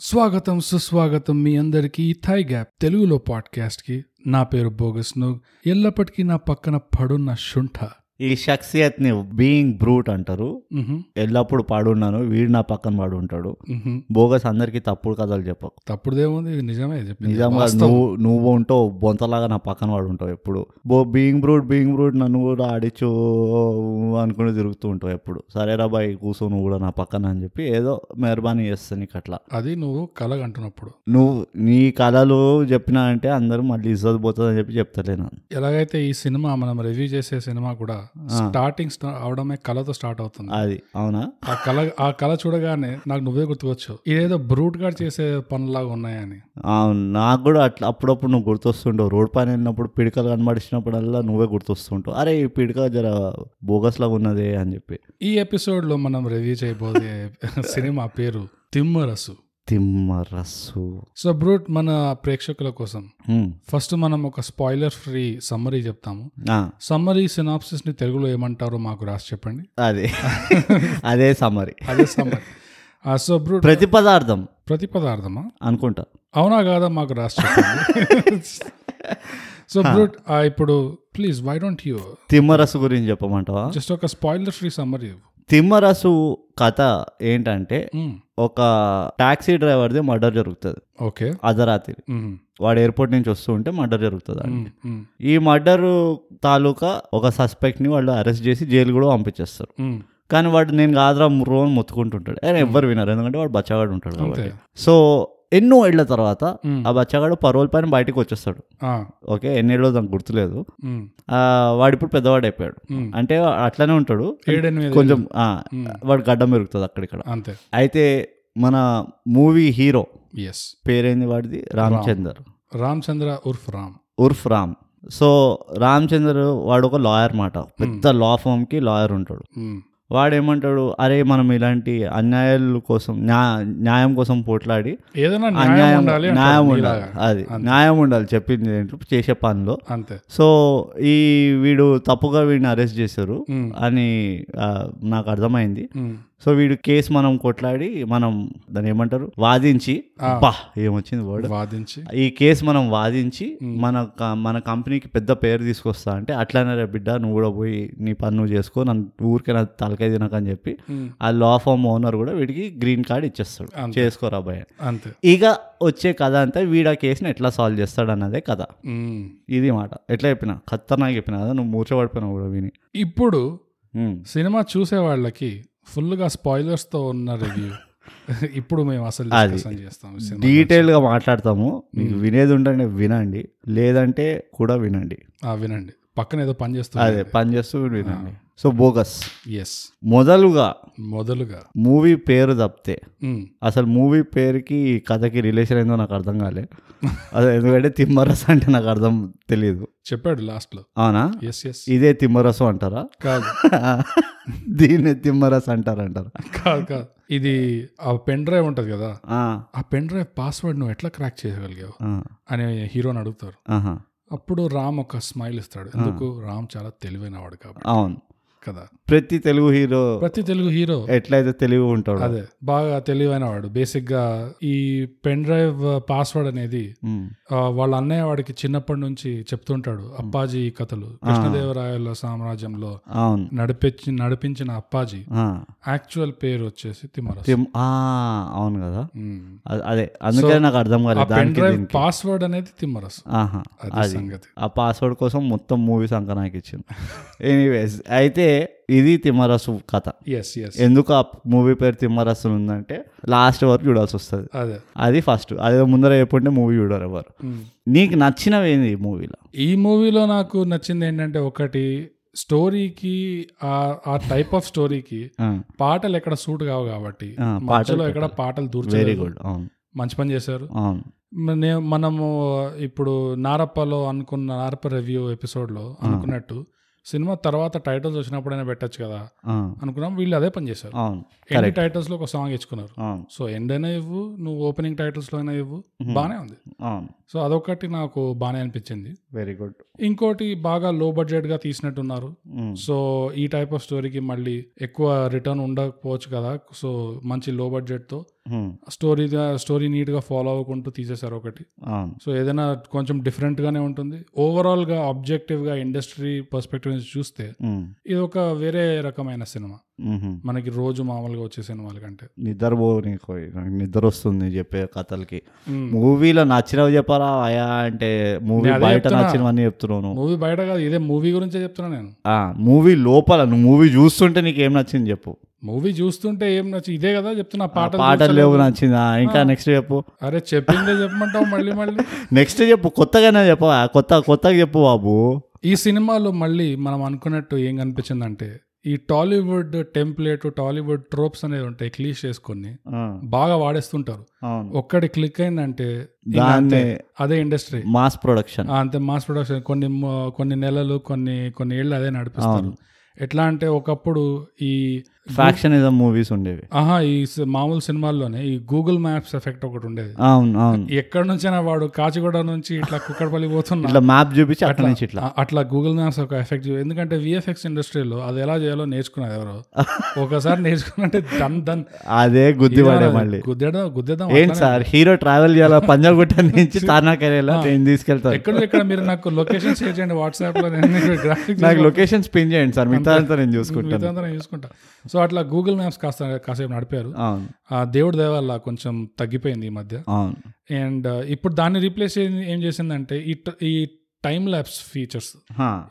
స్వాగతం సుస్వాగతం మీ అందరికీ థై గ్యాప్ తెలుగులో పాడ్కాస్ట్కి నా పేరు బోగస్ నుగ్. ఎల్లప్పటికీ నా పక్కన పడున్న శుంఠ. ఈ షఖ్సియత్ని బీయింగ్ బ్రూట్ అంటారు ఎల్లప్పుడు పాడున్నాను వీడు నా పక్కన పాడు ఉంటాడు. బోగస్ అందరికి తప్పుడు కథలు చెప్పకు. తప్పుడుదేముంది నిజమే నిజంగా. నువ్వు నువ్వు ఉంటావు బొంతలాగా నా పక్కన వాడు ఉంటావు ఎప్పుడు. బో బీయింగ్ బ్రూట్ బీయింగ్ బ్రూట్ నన్ను కూడా ఆడిచు అనుకుని తిరుగుతూ ఉంటావు ఎప్పుడు. సరేరా బాయ్ కూర్చో నువ్వు కూడా నా పక్కన అని చెప్పి ఏదో మెహర్బానీ చేస్తా నీకు అట్లా అది నువ్వు కలగంటున్నప్పుడు నువ్వు నీ కళలు చెప్పినా అంటే అందరూ మళ్ళీ ఇజ్జత్ పోతుంది అని చెప్పి చెప్తలేను ఎలాగైతే ఈ సినిమా మనం రివ్యూ చేసే సినిమా కూడా స్టార్టింగ్ స్టా- అవడమే కళతో స్టార్ట్ అవుతుంది. అది అవునా? ఆ కళ ఆ కళ చూడగానే నాకు నువ్వే గుర్తుకొచ్చు. ఇదేదో బ్రూట్గా చేసే పనులాగా ఉన్నాయని. అవును నాకు కూడా అట్లా అప్పుడప్పుడు నువ్వు గుర్తొస్తుంటావు. రోడ్ పైన వెళ్ళినప్పుడు పిడకలు కనబడిచినప్పుడల్లా నువ్వే గుర్తొస్తుంటావు. అరే ఈ పిడక జర బోగస్ లాగా ఉన్నదే అని చెప్పి. ఈ ఎపిసోడ్లో మనం రివ్యూ చేయబోయే సినిమా పేరు తిమ్మరసు. తిమ్మరస్సు సో బ్రూట్ మన ప్రేక్షకుల కోసం. ఫస్ట్ మనం ఒక స్పాయిలర్ ఫ్రీ సమ్మరీ చెప్తాము. సమ్మరీ సినాప్సిస్ని తెలుగులో ఏమంటారో మాకు రాసి చెప్పండి. అదే. అదే సమరి అదే సమ్మరీ. సో బ్రూట్ ప్రతి పదార్థం. ప్రతి పదార్థమా? అనుకుంటా. అవునా కాదా మాకు రాసి చెప్పండి. సో బ్రూట్ ఇప్పుడు please why don't you Thimmarusu గురించి చెప్పమంటావా? జస్ట్ ఒక స్పాయిలర్ ఫ్రీ సమ్మరీ తిమ్మరస్సు కథ ఏంటంటే ఒక టాక్సీ డ్రైవర్ది మర్డర్ జరుగుతుంది. ఓకే. అర్ధరాత్రి. వాడు ఎయిర్పోర్ట్ నుంచి వస్తూ ఉంటే మర్డర్ జరుగుతుంది ఆడికి. ఈ మర్డర్ తాలూకా ఒక సస్పెక్ట్ని వాళ్ళు అరెస్ట్ చేసి జైలు కూడా పంపించేస్తారు. కానీ వాడు నేను కాదురా ముర్రో అని మొత్తుకుంటుంటాడు ఆయన ఎవ్వరు వినరు. ఎందుకంటే వాడు బచ్చగాడు ఉంటాడు కాబట్టి. సో ఎన్నో ఏళ్ళ తర్వాత ఆ బచ్చగాడు పరోల్ పైన బయటకు వచ్చేస్తాడు. ఓకే? ఎన్నేళ్ళో దానికి గుర్తులేదు. ఆ, వాడు ఇప్పుడు పెద్దవాడు అయిపోయాడు. అంటే అట్లానే ఉంటాడు. కొంచెం వాడు గడ్డం పెరుగుతుంది అక్కడిక్కడ అంతే. అయితే మన మూవీ హీరో ఎస్ పేరేంది వాడిది? రామచందర్. రామచంద్ర ఉర్ఫ్ రామ్. ఉర్ఫ్ రామ్. సో రామచంద్ర వాడు ఒక లాయర్ మాట. పెద్ద లా ఫామ్కి లాయర్ ఉంటాడు. మ్మ్. వాడు ఏమంటాడు అరే మనం ఇలాంటి అన్యాయాల కోసం న్యా- న్యాయం కోసం పోట్లాడి ఏదైనా న్యాయం అన్యాయం న్యాయం ఉండాలి. అది న్యాయం ఉండాలి చెప్పింది ఏంటో చేసే పనిలో అంతే సో ఈ వీడు తప్పుగా వీడిని అరెస్ట్ చేశారు. అని నాకు అర్థమైంది. సో వీడు కేసు మనం కొట్లాడి మనం దాన్ని ఏమంటారు? వాదించి బా ఏమొచ్చింది వర్డ్ వాదించి. ఈ కేసు మనం వాదించి మన మన కంపెనీకి పెద్ద పేరు తీసుకొస్తా అంటే అట్లానే రే బిడ్డ నువ్వు కూడా పోయి నీ పని నువ్వు చేసుకో నన్ను ఊరికే నా తలకాయ తినకని చెప్పి. ఆ లా ఫామ్ ఓనర్ కూడా వీడికి గ్రీన్ కార్డ్ ఇచ్చేస్తాడు. చేసుకోరా భయ అంతే. ఇక వచ్చే కథ అంతా వీడు ఆ కేసుని ఎట్లా సాల్వ్ చేస్తాడు అన్నదే కథ. ఇది మాట. ఎట్లా చెప్పిన? ఖతర్నాక్ చెప్పిన కదా నువ్వు మూర్చబడిపోయినావు కూడా విని. ఇప్పుడు. సినిమా చూసే వాళ్ళకి ఫుల్గా స్పాయిలర్స్తో ఉన్న రివ్యూ. ఇప్పుడు మేము అసలు డిస్కషన్ చేస్తాం ఈ సినిమా డీటెయిల్గా మాట్లాడతాము. మీకు వినేది ఉంటే వినండి. లేదంటే కూడా వినండి. వినండి. పక్కన ఏదో పని చేస్తుంది అదే పని చేస్తూ వినండి. So bogus. ఎస్ మొదలుగా మొదలుగా. మూవీ పేరు తప్పితే మ్మ్. అసలు మూవీ పేరుకి కథకి రిలేషన్ ఏందో నాకు అర్థం కాలే. అదే ఎందుకంటే తిమ్మరసం అంటే నాకు అర్థం తెలియదు చెప్పాడు లాస్ట్లో అవునా? ఎస్ ఎస్ ఇదే తిమ్మరసం అంటారా? కాదు. దీన్ని తిమ్మరసం అంటారంటారా. కాదు కాదు. ఇది ఆ పెన్ డ్రైవ్ ఉంటది కదా ఆ, పెన్ డ్రైవ్ పాస్వర్డ్ నువ్వు ఎట్లా క్రాక్ చేయగలిగావు అని హీరోని అడుగుతారు. అప్పుడు రామ్ ఒక స్మైల్ ఇస్తాడు. ఎందుకు? రామ్ చాలా తెలివైన వాడు కాబట్టి. అవును. కదా. ప్రతి తెలుగు హీరో ప్రతి తెలుగు హీరో ఎట్లయితే తెలివి ఉంటాడు. అదే బాగా తెలివైన వాడు బేసిక్గా ఈ పెన్ డ్రైవ్ పాస్వర్డ్ అనేది వాళ్ళ అన్నయ్య వాడికి చిన్నప్పటి నుంచి చెప్తుంటాడు అప్పాజీ కథలు. కృష్ణదేవరాయల సామ్రాజ్యంలో నడిపించి నడిపించిన అప్పాజీ యాక్చువల్ పేరు వచ్చేసి తిమ్మరసు. తిమ్- ఆ, అవును కదా. అదే అందుకే నాకు అర్థం కాలేదు పాస్వర్డ్ అనేది తిమ్మరసు. సంగతి. ఆ పాస్వర్డ్ కోసం మొత్తం మూవీ సంక నాకు ఇచ్చింది ఎనీవేస్ అయితే ఇది తిమ్మరసు కథ. ఎస్ ఎస్ ఎందుకు ఆ మూవీ పేరు తిమ్మరసు ఉందంటే లాస్ట్ వరకు చూడాల్సి వస్తుంది. అదే. అది ఫస్ట్ అదే ముందర చెప్పుంటే మూవీ చూడరు ఎవరు. మ్మ్. నీకు నచ్చినవి ఏంది ఈ మూవీలో ఈ మూవీలో నాకు నచ్చింది ఏంటంటే ఒకటి స్టోరీకి ఆ టైప్ ఆఫ్ స్టోరీకి పాటలు ఎక్కడ సూట్ కావు కాబట్టి మధ్యలో ఎక్కడ పాటలు వెరీ దూర్చలేదు. మంచి పని చేశారు. మనము ఇప్పుడు నారప్పలో అనుకున్న నారప్ప రివ్యూ ఎపిసోడ్లో అనుకున్నట్టు సినిమా తర్వాత టైటిల్స్ వచ్చినప్పుడైనా పెట్టచ్చు కదా అనుకున్నాం. వీళ్ళు అదే పని చేశారు. ఎండ్ టైటిల్స్లో ఒక సాంగ్ ఇచ్చుకున్నారు. సో ఎండ్ అయినా ఇవ్వు నువ్వు ఓపెనింగ్ టైటిల్స్లో అయినా ఇవ్వు బానే ఉంది. సో అదొకటి నాకు బానే అనిపించింది. వెరీ గుడ్ ఇంకోటి బాగా లో బడ్జెట్గా తీసినట్టున్నారు సో ఈ టైప్ ఆఫ్ స్టోరీకి మళ్ళీ ఎక్కువ రిటర్న్ ఉండకపోవచ్చు కదా. సో మంచి లో బడ్జెట్తో. స్టోరీ స్టోరీ నీట్గా ఫాలో అవ్వకుంటూ తీసేశారు ఒకటి. సో ఏదైనా కొంచెం డిఫరెంట్ గానే ఉంటుంది. ఓవరాల్గా ఆబ్జెక్టివ్గా ఇండస్ట్రీ పర్స్పెక్టివ్ నుంచి చూస్తే హ్మ్. ఇది ఒక వేరే రకమైన సినిమా. మ్హూ. మనకి రోజు మామూలుగా వచ్చే సినిమాల కంటే. నాకు నిద్ర వస్తుంది చెప్పే కథలకి. మూవీలో నచ్చినవి చెప్పరా అయా అంటే మూవీ బయట. నచ్చినవన్నీ చెప్తున్నాను మూవీ బయట కాదు ఇదే మూవీ గురించే చెప్తున్నా నేను. ఆ మూవీ లోపల నువ్వు మూవీ చూస్తుంటే నీకు ఏం నచ్చింది చెప్పు. మూవీ చూస్తుంటే ఏం నచ్చి ఇదే కదా చెప్తున్నా ఆ పాటలు. లేవు నచ్చిందా? ఇంకా నెక్స్ట్ చెప్పు. అరే చెప్పిందే చెప్పమంటావు మళ్ళీ మళ్ళీ. నెక్స్ట్ చెప్పు కొత్తగానే చెప్పు ఆ కొత్త కొత్తగా చెప్పు బాబు. ఈ సినిమాలో మళ్ళీ మనం అనుకున్నట్టు ఏం కనిపించిందంటే ఈ టాలీవుడ్ టెంప్లెట్ టాలీవుడ్ ట్రోప్స్ అనేవి ఉంటాయి క్లీష్ చేసుకొని బాగా వాడేస్తుంటారు. ఒక్కటి క్లిక్ అయిందంటే. అదే ఇండస్ట్రీ మాస్ ప్రొడక్షన్. అంతే మాస్ ప్రొడక్షన్. కొన్ని కొన్ని నెలలు కొన్ని కొన్ని ఏళ్ళు అదే నడిపిస్తారు. ఎట్లా అంటే ఒకప్పుడు ఈ ఫ్యాక్షనిజం మూవీస్ ఉండేవి. ఆహా ఈ మామూలు సినిమాల్లోనే ఈ గూగుల్ మ్యాప్స్ ఎఫెక్ట్ ఒకటి ఉండేది. అవును అవును. ఎక్కడి నుంచైనా వాడు కాచిగూడ నుంచి ఇట్లా కుక్కడపల్లి పోతున్నా. ఇట్లా మ్యాప్ చూపించి అట్లా నుంచి ఇట్లా. అట్లా గూగుల్ మ్యాప్స్ ఒక ఎఫెక్ట్ ఎందుకంటే విఎఫ్ఎక్స్ ఇండస్ట్రీలో అది ఎలా చేయాలో నేర్చుకున్నారు ఎవరో? ఒకసారి నేర్చుకున్నంటే దన్ దన్ అదే గుద్ది పడే మళ్ళీ. గుద్దేద్దాం గుద్దేద్దాం ఏంటి సార్ హీరో ట్రావెల్ చేయాలా? పంజాగుట్ట నుంచి తార్నాకెళ్ళా నేను తీసుకెళ్తాను. ఎక్కడ ఎక్కడ మీరు నాకు లొకేషన్ షేర్ చేయండి వాట్సాప్లో నాకు లొకేషన్ స్పిన్ చేయండి సార్ మిగతా నేను చూసుకుంటాను. చూసుకుంటా. సో అట్లా గూగుల్ మ్యాప్స్ కాస్త కాసేపు నడిపారు. ఆ దేవుడి దయ వల్ల కొంచెం తగ్గిపోయింది ఈ మధ్య. అండ్ ఇప్పుడు దాన్ని రీప్లేస్ ఏం చేసిందంటే ఈ ఈ టైం ల్యాబ్స్ ఫీచర్స్.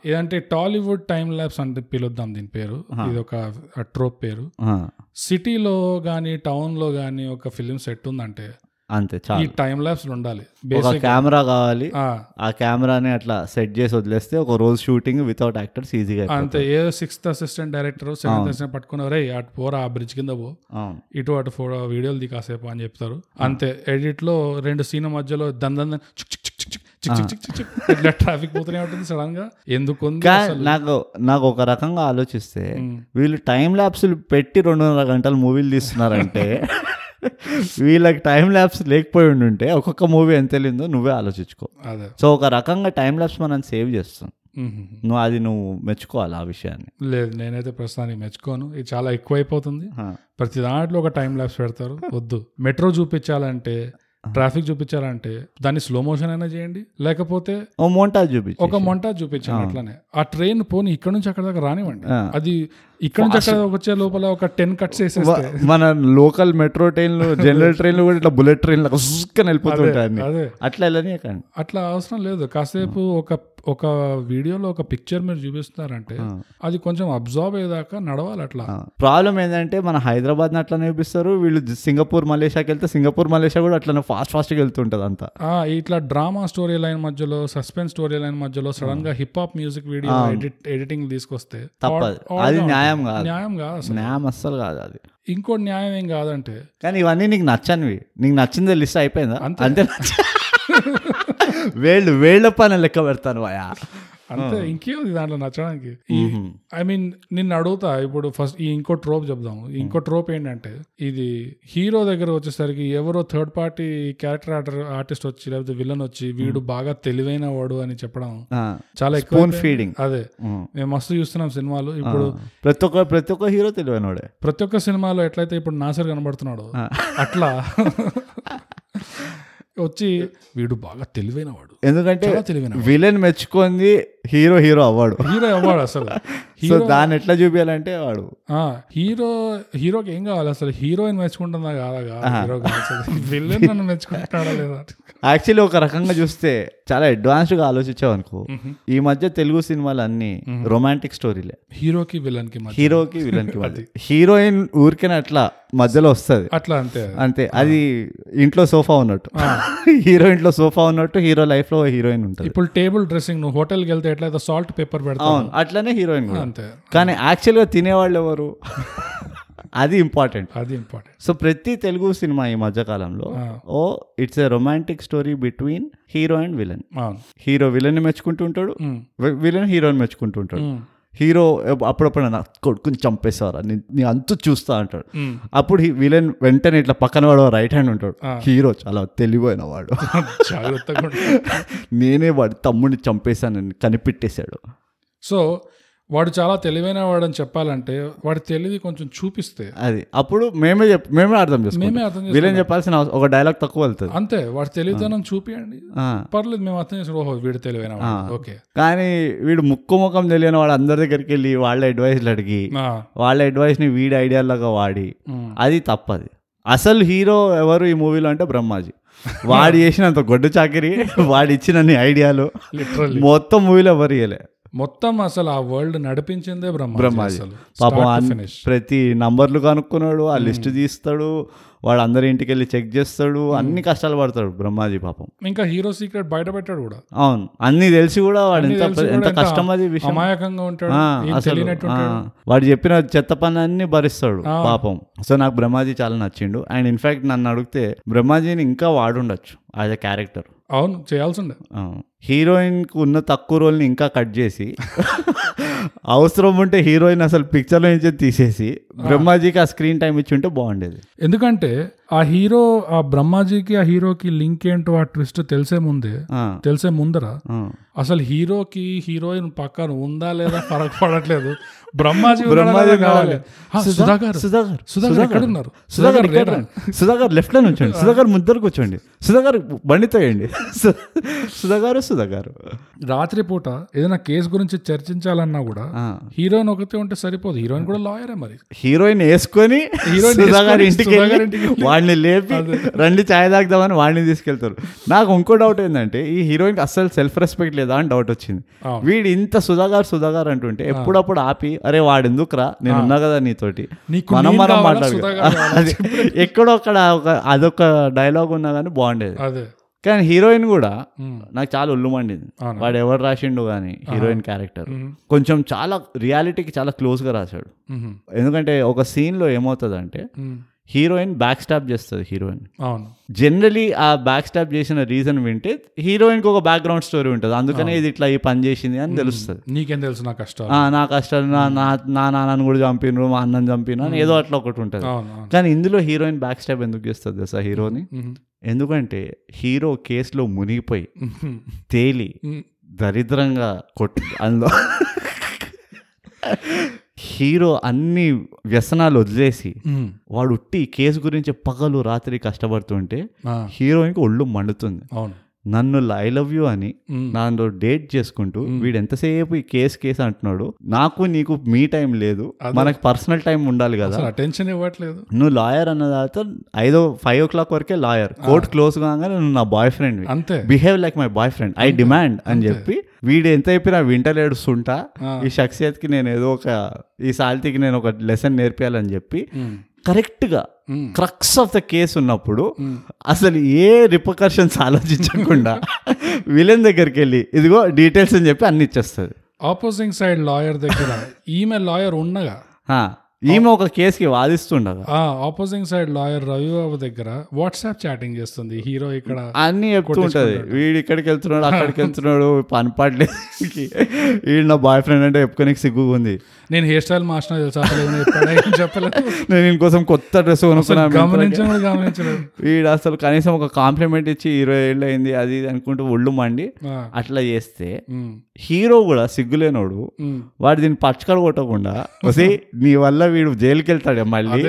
ఏదంటే టాలీవుడ్ టైం ల్యాబ్స్ అంటే పిలుద్దాం దీని పేరు. ఇది ఒక ట్రోప్ పేరు. సిటీలో కానీ టౌన్లో కానీ ఒక ఫిలిం సెట్ ఉందంటే అంతే చాలా. టైం ల్యాబ్స్ ఉండాలి. ఒక కెమెరా కావాలి. ఆ. కెమెరాని అట్లా సెట్ చేసి వదిలేస్తే ఒక రోజు షూటింగ్ వితౌట్ యాక్టర్స్ ఈజీగా అంతే a sixth assistant director seventh assistant పట్టుకున్నారే అటు పోరా ఆ బ్రిడ్జ్ కింద పో. ఇటు అటు ఫోటో వీడియోలు దిగి కాసేపు అని చెప్తారు. అంతే ఎడిట్లో రెండు సీన్ మధ్యలో దందన్ చిక్ చిక్ చిక్ ట్రాఫిక్ పోతూనే ఉంటుంది సడన్గా ఎందుకు నాకు నాకు ఒక రకంగా ఆలోచిస్తే వీళ్ళు టైం ల్యాబ్స్ పెట్టి రెండున్నర గంటలు మూవీలు తీస్తున్నారంటే వీళ్ళకి టైం ల్యాబ్స్ లేకపోయి ఉండుంటే ఒక్కొక్క మూవీ ఎంత వెళ్ళిందో నువ్వే ఆలోచించుకో. అదే. సో ఒక రకంగా టైం ల్యాబ్స్ మనం సేవ్ చేస్తాం. నువ్వు అది నువ్వు మెచ్చుకోవాలి ఆ విషయాన్ని. లేదు నేనైతే ప్రస్తుతానికి మెచ్చుకోను. ఇది చాలా ఎక్కువైపోతుంది. హా. ప్రతి దాంట్లో ఒక టైం ల్యాబ్స్ పెడతారు. వద్దు. మెట్రో చూపించాలంటే ట్రాఫిక్ చూపించాలంటే దాన్ని స్లో మోషన్ అయినా చేయండి. లేకపోతే ఓ మోంటాజ్ చూపించు ఒక మొంటాజ్ చూపించండి అట్లానే. ఆ ట్రైన్ పోని ఇక్కడ నుంచి అక్కడ దాకా రానివ్వండి. అది ఇక్కడ నుంచి అక్కడ వచ్చే లోపల ఒక టెన్ కట్స్ వేసేస్తే. మన లోకల్ మెట్రో ట్రైన్లు జనరల్ ట్రైన్లు కూడా ఇట్లా బుల్లెట్ ట్రైన్లు సుస్కని వెళ్ళిపోతుంటాయి అట్లా వెళ్ళని అట్లా అవసరం లేదు. కాసేపు ఒక ఒక వీడియోలో ఒక పిక్చర్ మీరు చూపిస్తున్నారంటే అది కొంచెం అబ్జర్వ్ అయ్యేదాకా నడవాలి అట్లా. ప్రాబ్లం ఏంటంటే మన హైదరాబాద్ అట్లనే చూపిస్తారు. వీళ్ళు సింగపూర్ మలేషియాకి వెళ్తే సింగపూర్ మలేషియా కూడా అట్లనే ఫాస్ట్ ఫాస్ట్గా వెళ్తుంటది అంతా. ఆ, ఇట్లా డ్రామా స్టోరీ లైన్ మధ్యలో సస్పెన్స్ స్టోరీ లైన్ మధ్యలో సడన్గా hip hop music video edit editing తీసుకొస్తే తప్పదు. అది గా న్యాయం. కాదు. న్యాయం కాదు అసలు. న్యాయం అస్సలు కాదు అది. ఇంకో న్యాయం ఏం కాదంటే కానీ ఇవన్నీ నీకు నచ్చనివి. నీకు నచ్చిందే లిస్ట్ అయిపోయిందా? అంతే. నచ్చ- వేళ్ళు వేళ్ళ పైన లెక్క పెడతాను వాయా. అంతే ఇంకేముంది దాంట్లో నచ్చడానికి? ఐ మీన్ నిన్ను అడుగుతా ఇప్పుడు ఫస్ట్ ఈ ఇంకో ట్రోప్ చెప్దాము. ఇంకో ట్రోప్ ఏంటంటే ఇది హీరో దగ్గర వచ్చేసరికి ఎవరో థర్డ్ పార్టీ క్యారెక్టర్ ఆర్టర్ ఆర్టిస్ట్ వచ్చి లేకపోతే విలన్ వచ్చి వీడు బాగా తెలివైన వాడు అని చెప్పడం చాలా ఎక్కువ. ఫీడింగ్ అదే. మేము. మస్తు చూస్తున్నాం సినిమాలు. ఇప్పుడు ప్రతి ఒక్క ప్రతి ఒక్క హీరో తెలివైనోడే ప్రతి ఒక్క సినిమాలో ఎట్లయితే ఇప్పుడు నాసర్ కనబడుతున్నాడో అట్లా. వచ్చి వీడు బాగా తెలివైన వాడు ఎందుకంటే తెలివైన విలన్ మెచ్చుకుంది హీరో హీరో అవ్వడు. హీరో అవ్వాడు అసలు. సో హీరో దాన్ని ఎట్లా చూపించాలంటే వాడు హీరో హీరోకి ఏం కావాలి? అసలు హీరోయిన్ మెచ్చుకుంటుందా కాదా? హీరో విలన్ నన్ను మెచ్చుకుంటున్నాడా లేదా? యాక్చువల్లీ ఒక రకంగా చూస్తే చాలా అడ్వాన్స్డ్గా ఆలోచించావు అనుకో ఈ మధ్య తెలుగు సినిమాలు అన్ని రొమాంటిక్ స్టోరీలే హీరోకి విలన్కి హీరోకి విలన్కి హీరోయిన్ ఊరికే అట్లా మధ్యలో వస్తుంది. అట్లా అంతే అంతే. అది ఇంట్లో సోఫా ఉన్నట్టు. హీరో ఇంట్లో సోఫా ఉన్నట్టు హీరో లైఫ్లో హీరోయిన్ ఉంటుంది. ఇప్పుడు టేబుల్ డ్రెస్సింగ్ నువ్వు హోటల్కి వెళ్తే ఎట్లయితే సాల్ట్ పేపర్ పెడతావు? అట్లనే హీరోయిన్ కూడా. అంతే. కానీ యాక్చువల్గా తినేవాళ్ళు ఎవరు? అది ఇంపార్టెంట్ అది ఇంపార్టెంట్ సో ప్రతి తెలుగు సినిమా ఈ మధ్య కాలంలో ఓ it's a romantic story between hero and villain hero విలన్ని మెచ్చుకుంటూ ఉంటాడు ఉమ్, విలన్ హీరోని మెచ్చుకుంటూ ఉంటాడు. ఉమ్, హీరో అప్పుడప్పుడు నా కొడుకుని చంపేసారా నీ అంతు చూస్తా అంటాడు. అప్పుడు విలన్ వెంటనే ఇట్లా పక్కన వాడు రైట్ హ్యాండ్ ఉంటాడు. హీరో చాలా తెలివైన వాడు. నేనే వాడి తమ్ముడిని చంపేశానని కనిపెట్టేశాడు. సో వాడు చాలా తెలివైన వాడని చెప్పాలంటే వాడి తెలివి కొంచెం చూపిస్తే అది. అప్పుడు మేమే చెప్ మేమే అర్థం చేసుకుంటాం. మేమే అర్థం వీళ్ళని చెప్పాల్సిన ఒక డైలాగ్ తక్కువ వెళ్తుంది. అంతే వాడి తెలివితనం చూపియండి. ఆ. పర్లేదు మేము అర్థం చేసిన ఓహో వీడు తెలివైన వాడు. ఓకే. కానీ వీడు ముక్కు ముఖం తెలియని వాడు అందరి దగ్గరికి వెళ్ళి వాళ్ళ అడ్వైస్లు అడిగి ఆ, వాళ్ళ అడ్వైస్ని వీడి ఐడియాలాగా వాడి ఉమ్. అది తప్పది. అసలు హీరో ఎవరు ఈ మూవీలో అంటే బ్రహ్మాజీ. వాడు చేసినంత గొడ్డు చాకిరి వాడు ఇచ్చినన్ని ఐడియాలు మొత్తం మూవీలో ఎవరు ఇయ్యలే. మొత్తం అసలు ఆ వరల్డ్ నడిపించిందే బ్రహ్మ బ్రహ్మాజీ. పాపం. ప్రతి నంబర్లు కనుక్కున్నాడు ఆ లిస్ట్ తీస్తాడు వాడు అందరి ఇంటికి వెళ్ళి చెక్ చేస్తాడు అన్ని కష్టాలు పడతాడు బ్రహ్మాజీ పాపం. ఇంకా హీరో సీక్రెట్ బయట పెట్టాడు కూడా. అవును. అన్ని తెలిసి కూడా వాడు ఎంత ఎంత కష్టం అది విషయం. అమాయకంగా ఉంటాడు అసలు వాడు చెప్పిన చెత్త పని అన్ని భరిస్తాడు. పాపం. సో నాకు బ్రహ్మాజీ చాలా నచ్చిండు. అండ్ ఇన్ఫాక్ట్ నన్ను అడిగితే బ్రహ్మాజీని ఇంకా వాడుండొచ్చు. యాజ్ అ క్యారెక్టర్ అవును చేయాల్సిండే హీరోయిన్కు ఉన్న తక్కువ రోల్ని ఇంకా కట్ చేసి అవసరం ఉంటే హీరోయిన్ అసలు పిక్చర్లో నుంచి తీసేసి బ్రహ్మాజీకి ఆ స్క్రీన్ టైం ఇచ్చి ఉంటే బాగుండేది. ఎందుకంటే ఆ హీరో ఆ బ్రహ్మాజీకి ఆ హీరోకి లింక్ ఏంటో ఆ ట్విస్ట్ తెలిసే ముందే తెలిసే ముందర. అసలు హీరోకి హీరోయిన్ పక్కన ఉందా లేదా ఫరక్ పడట్లేదు. బ్రహ్మాజీ బ్రహ్మాజీ కావాలి. సుధాకర్ సుధాకర్ సుధాకర్ ఎక్కడ ఉన్నారు సుధాకర్ సుధాకర్. సుధాకర్ లెఫ్ట్లో నుంచోండి. సుధాకర్ ముద్దరు కూర్చోండి. సుధాకర్ బండి తోయండి సు- సుధాగారు సుధాగారు రాత్రి పూట ఏదైనా కేసు గురించి చర్చించాలన్నా కూడా. హీరోయిన్ ఒకతే ఉంటే సరిపోదు. హీరోయిన్ కూడా లాయరే మరి. హీరోయిన్ వేసుకొని హీరోయిన్ ఇంటికి వాడిని లేపి రండి ఛాయ్ తాగుదామని వాడిని తీసుకెళ్తారు. నాకు ఇంకో డౌట్ ఏంటంటే ఈ హీరోయిన్ అస్సలు సెల్ఫ్ రెస్పెక్ట్ లేదా అని డౌట్ వచ్చింది. వీడు ఇంత సుధాగారు సుధాగారు అంటుంటే ఎప్పుడప్పుడు ఆపి అరే వాడు ఎందుకురా నేను ఉన్నా కదా నీతోటి. మనం మనం మాట్లాడు ఎక్కడో అక్కడ ఒక అదొక డైలాగ్ ఉన్నా కానీ బాగుండేది. కానీ హీరోయిన్ కూడా. నాకు చాలా ఒళ్ళు మండింది. అవునా? వాడు ఎవరు రాసిండు కానీ హీరోయిన్ క్యారెక్టర్. కొంచెం చాలా రియాలిటీకి చాలా క్లోజ్గా రాశాడు. ఎందుకంటే ఒక సీన్లో ఏమవుతుందంటే ఉమ్. హీరోయిన్ బ్యాక్ స్టాప్ చేస్తుంది హీరోయిన్. అవును. జనరలీ ఆ బ్యాక్ స్టాప్ చేసిన రీజన్ వింటే హీరోయిన్కి ఒక బ్యాక్గ్రౌండ్ స్టోరీ ఉంటుంది. అందుకనే ఇది ఇట్లా ఈ పని చేసింది అని తెలుస్తుంది. నీకేం తెలుసు నా కష్టాలు? ఆ, నా కష్టాలు నా నా నాన్నని కూడా చంపినరు మా అన్నని చంపిన అని ఏదో అట్లా ఒకటి ఉంటుంది. కానీ ఇందులో హీరోయిన్ బ్యాక్ స్టాప్ ఎందుకు చేస్తుంది తెలుసా హీరోని. ఎందుకంటే హీరో కేసులో మునిగిపోయి. తేలి. దరిద్రంగా కొట్టు అందులో. హీరో అన్ని వ్యసనాలు వదిలేసి. వాడు ఉట్టి కేసు గురించి పగలు రాత్రి కష్టపడుతుంటే హీరోయిన్కి ఒళ్ళు మండుతుంది. అవును. నన్ను ఐ లవ్ యూ అని. నాలో డేట్ చేసుకుంటూ వీడు ఎంతసేపు ఈ కేసు కేసు అంటున్నాడు నాకు నీకు మీ టైం లేదు. మనకి పర్సనల్ టైం ఉండాలి కదా. అటెన్షన్ ఇవ్వట్లేదు. నువ్వు లాయర్ అన్న తర్వాత ఐదో ఫైవ్ ఓ క్లాక్ వరకే లాయర్. కోర్ట్ క్లోజ్ కాగానే నువ్వు నా బాయ్ ఫ్రెండ్ అంతే. Behave like my boyfriend I demand అని చెప్పి వీడు ఎంత చెప్పినా వింటలేడు సుంటా ఆ. ఈ షఖ్సియత్కి నేను ఏదో ఒక ఈ సాల్తీకి నేను ఒక లెసన్ నేర్పియాలని చెప్పి. కరెక్ట్గా. క్రక్స్ ఆఫ్ ద కేసు ఉన్నప్పుడు. అసలు ఏ రిపకర్షన్స్ ఆలోచించకుండా విలన్ దగ్గరికి వెళ్ళి ఇదిగో డీటెయిల్స్ అని చెప్పి అన్ని ఇచ్చేస్తుంది ఆపోజింగ్ సైడ్ లాయర్ దగ్గర ఈమె లాయర్ ఆ, ఈమె ఒక కేసుకి వాదిస్తుండగా ఆ ఆపోజింగ్ సైడ్ లాయర్ రవిబాబు దగ్గర వాట్సాప్ చాటింగ్ చేస్తుంది. హీరో ఇక్కడ అన్ని చెప్తూ ఉంటది. వీడు ఇక్కడికి వెళ్తున్నాడు అక్కడికి వెళ్తున్నాడు పని పాటలేదు వీడు నా బాయ్ ఫ్రెండ్ అంటే చెప్పుకోనికి సిగ్గుగా ఉంది. నేను హెయిర్ స్టైల్ మాస్టర్ తెలుసా? చెప్పలేదు. నేను ఇంకోసం కొత్త డ్రెస్ కొనుక్కున్నా గమనించడం కూడా గమనించలేదు. వీడు అసలు కనీసం ఒక కాంప్లిమెంట్ ఇచ్చి ఇరవై ఏళ్ళు అయింది అది అనుకుంటూ ఒళ్ళు మండి అట్లా చేస్తే హీరో కూడా సిగ్గులేనోడు. వాడు దీన్ని పచ్చకడ కొట్టకుండా నీ వల్ల వీడు జైలుకి వెళ్తాడు మళ్ళీ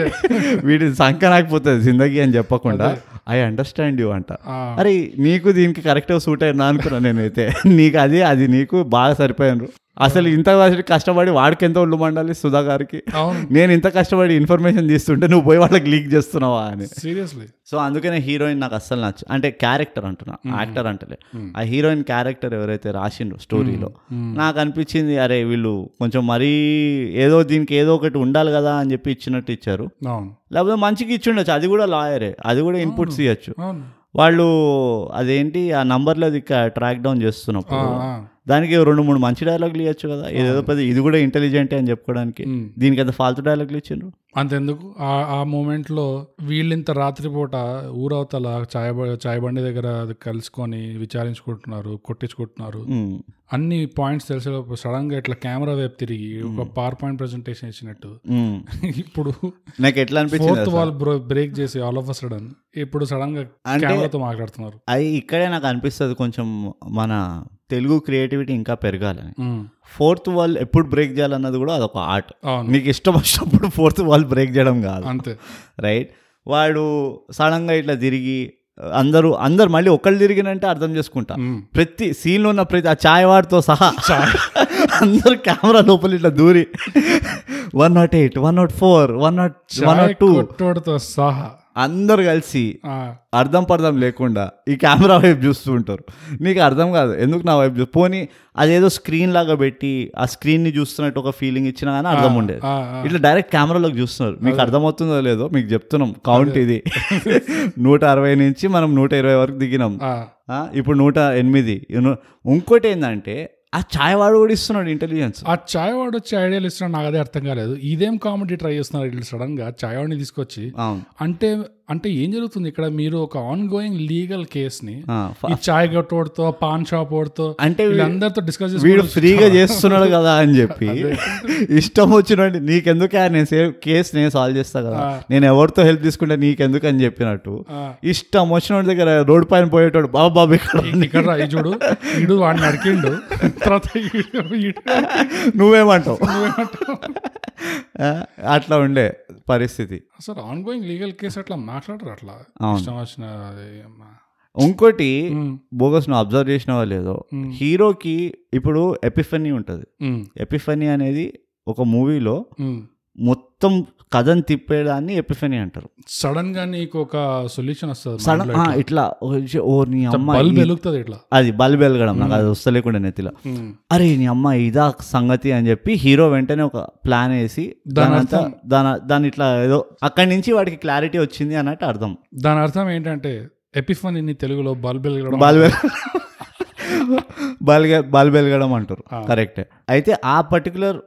వీడి సంఖ నాకపోతుంది జిందగీ అని చెప్పకుండా ఐ అండర్స్టాండ్ యూ అంట. అరే నీకు దీనికి కరెక్ట్గా సూట్ అయినా అనుకున్నా నేనైతే. నీకు అది అది నీకు బాగా సరిపోయాను అసలు ఇంత కష్టపడి వాడికి ఎంత ఒళ్ళు మండాలి సుధా గారికి? నేను ఇంత కష్టపడి ఇన్ఫర్మేషన్ తీస్తుంటే నువ్వు పోయి వాళ్ళకి లీక్ చేస్తున్నావా అని. సీరియస్లీ. సో అందుకనే హీరోయిన్ నాకు అస్సలు నచ్చ అంటే క్యారెక్టర్ అంటున్నా యాక్టర్ అంటలే. ఆ హీరోయిన్ క్యారెక్టర్ ఎవరైతే రాసిండ్రో స్టోరీలో నాకు అనిపించింది అరే వీళ్ళు కొంచెం మరీ ఏదో దీనికి ఏదో ఒకటి ఉండాలి కదా అని చెప్పి ఇచ్చినట్టు ఇచ్చారు. లేకపోతే మంచిగా ఇచ్చి ఉండొచ్చు అది కూడా లాయరే అది కూడా ఇన్పుట్స్ ఇవ్వచ్చు వాళ్ళు అదేంటి ఆ నంబర్లో అది ట్రాక్ డౌన్ చేస్తున్నప్పుడు దానికి రెండు మూడు మంచి డైలాగులు ఇవ్వచ్చు కదా. ఏదో పెద్ద ఇది కూడా ఇంటెలిజెంట్ అని చెప్పుకోవడానికి. దీనికి అంత ఫాల్తు డైలాగులు ఇచ్చిండ్రు? అంతెందుకు? ఆ ఆ మూమెంట్లో వీళ్ళింత రాత్రిపూట ఊరవతల చాయ్ బ- చాయ్ బండి దగ్గర కలుసుకొని విచారించుకుంటున్నారు కొట్టించుకుంటున్నారు. అన్ని పాయింట్స్ తెలిసేలోపు సడన్గా ఇట్లా కెమెరా వైపు తిరిగి ఒక పవర్ పాయింట్ ప్రెజెంటేషన్ ఇచ్చినట్టు. ఇప్పుడు నాకు ఎట్లా ఫోర్త్ వాల్ బ్రేక్ చేసి ఆల్ ఆఫ్ సడన్ ఇప్పుడు సడన్గా కెమెరాతో మాట్లాడుతున్నారు. అది ఇక్కడే నాకు అనిపిస్తుంది కొంచెం మన తెలుగు క్రియేటివిటీ ఇంకా పెరగాలని. ఫోర్త్ వాల్ ఎప్పుడు బ్రేక్ చేయాలన్నది కూడా అదొక ఆర్ట్. నీకు ఇష్టం వచ్చినప్పుడు ఫోర్త్ వాల్ బ్రేక్ చేయడం కాదు. అంతే. రైట్? వాడు సడన్గా ఇట్లా తిరిగి అందరూ అందరు మళ్ళీ ఒకళ్ళు తిరిగినంటే అర్థం చేసుకుంటా. ప్రతి సీన్లో ఉన్న ప్రతి ఆ ఛాయ్ వాడితో సహా అందరు కెమెరా లోపల ఇట్లా దూరి one nought eight one nought four one nought one nought two. సహా. అందరు కలిసి అర్థం పర్థం లేకుండా ఈ కెమెరా వైపు చూస్తూ ఉంటారు. నీకు అర్థం కాదు. ఎందుకు నా వైపు చూ? పోనీ అదేదో స్క్రీన్ లాగా పెట్టి ఆ స్క్రీన్ని చూస్తున్నట్టు ఒక ఫీలింగ్ ఇచ్చినా కానీ అర్థం ఉండేది. ఇట్లా డైరెక్ట్ కెమెరాలోకి చూస్తున్నారు. మీకు అర్థమవుతుందో లేదో మీకు చెప్తున్నాం. కౌంట్ ఇది. నూట అరవై నుంచి మనం నూట ఇరవై వరకు దిగినాం. ఇప్పుడు నూట ఎనిమిది. ఇంకోటి ఏంటంటే ఆ ఛాయ్ వాడు కూడా ఇస్తున్నాడు ఇంటెలిజెన్స్ ఆ చాయ్ వాడు వచ్చి ఐడియాలు ఇస్తున్నాడు నాకు అదే అర్థం కాలేదు. ఇదేం కామెడీ ట్రై చేస్తున్నారు ఇట్లా సడన్గా? చాయ్ వాడిని తీసుకొచ్చి అంటే అంటే ఏం జరుగుతుంది? ఇక్కడ మీరు ఒక ఆన్ గోయింగ్ లీగల్ కేస్ని ఆ, ఫ- ఈ చాయ్ కొట్టోడితో పాన్ షాప్ ఓడితో అంటే వీళ్ళందరితో డిస్కస్ వీడు ఫ్రీగా చేస్తున్నాడు కదా అని చెప్పి ఇష్టం వచ్చినట్టు నీకెందుకు నేను సేవ్ కేసు నేను సాల్వ్ చేస్తా కదా? నేను ఎవరితో హెల్ప్ తీసుకుంటే నీకెందుకు అని చెప్పినట్టు ఇష్టం వచ్చిన దగ్గర రోడ్ పైన పోయేటోడు బాబా బాబు ఇక్కడ రండి." ఇక్కడ చూడు వాడిని నరికిండు. తర్వాత నువ్వేమంటావు? ఆ, అట్లా ఉండే పరిస్థితి అసలు ఆన్ గోయింగ్ లీగల్ కేసు అట్లా మాట్లాడరు అట్లా. ఇష్టం వచ్చిన. ఇంకోటి బోగస్ నువ్వు అబ్జర్వ్ చేసినావో లేదో. హీరోకి ఇప్పుడు ఎపిఫనీ ఉంటుంది ఎపిఫనీ అనేది ఒక మూవీలో. మొత్తం కథను తిప్పేదాన్ని ఎపిఫనీ అంటారు. సడన్గా నీకు ఒక సొల్యూషన్ వస్తుంది సడన్ ఇట్లా ఓ నీ అమ్మ వెలుగుతుంది ఇట్లా. అది బల్బ్ వెలగడం నాకు అది వస్తలేకుండా నెత్తిలో. అరే నీ అమ్మ ఇదా సంగతి అని చెప్పి హీరో వెంటనే ఒక ప్లాన్ వేసి దాని దానంతా దాని దాని ఇట్లా ఏదో అక్కడి నుంచి వాడికి క్లారిటీ వచ్చింది అన్నట్టు అర్థం. దాని అర్థం ఏంటంటే ఎపిఫన్ ఇన్ని తెలుగులో బల్బ్ వెలగడం బల్బ్ బల్బ్ బల్బ్ వెలగడం అంటారు. కరెక్ట్. అయితే ఆ పర్టికులర్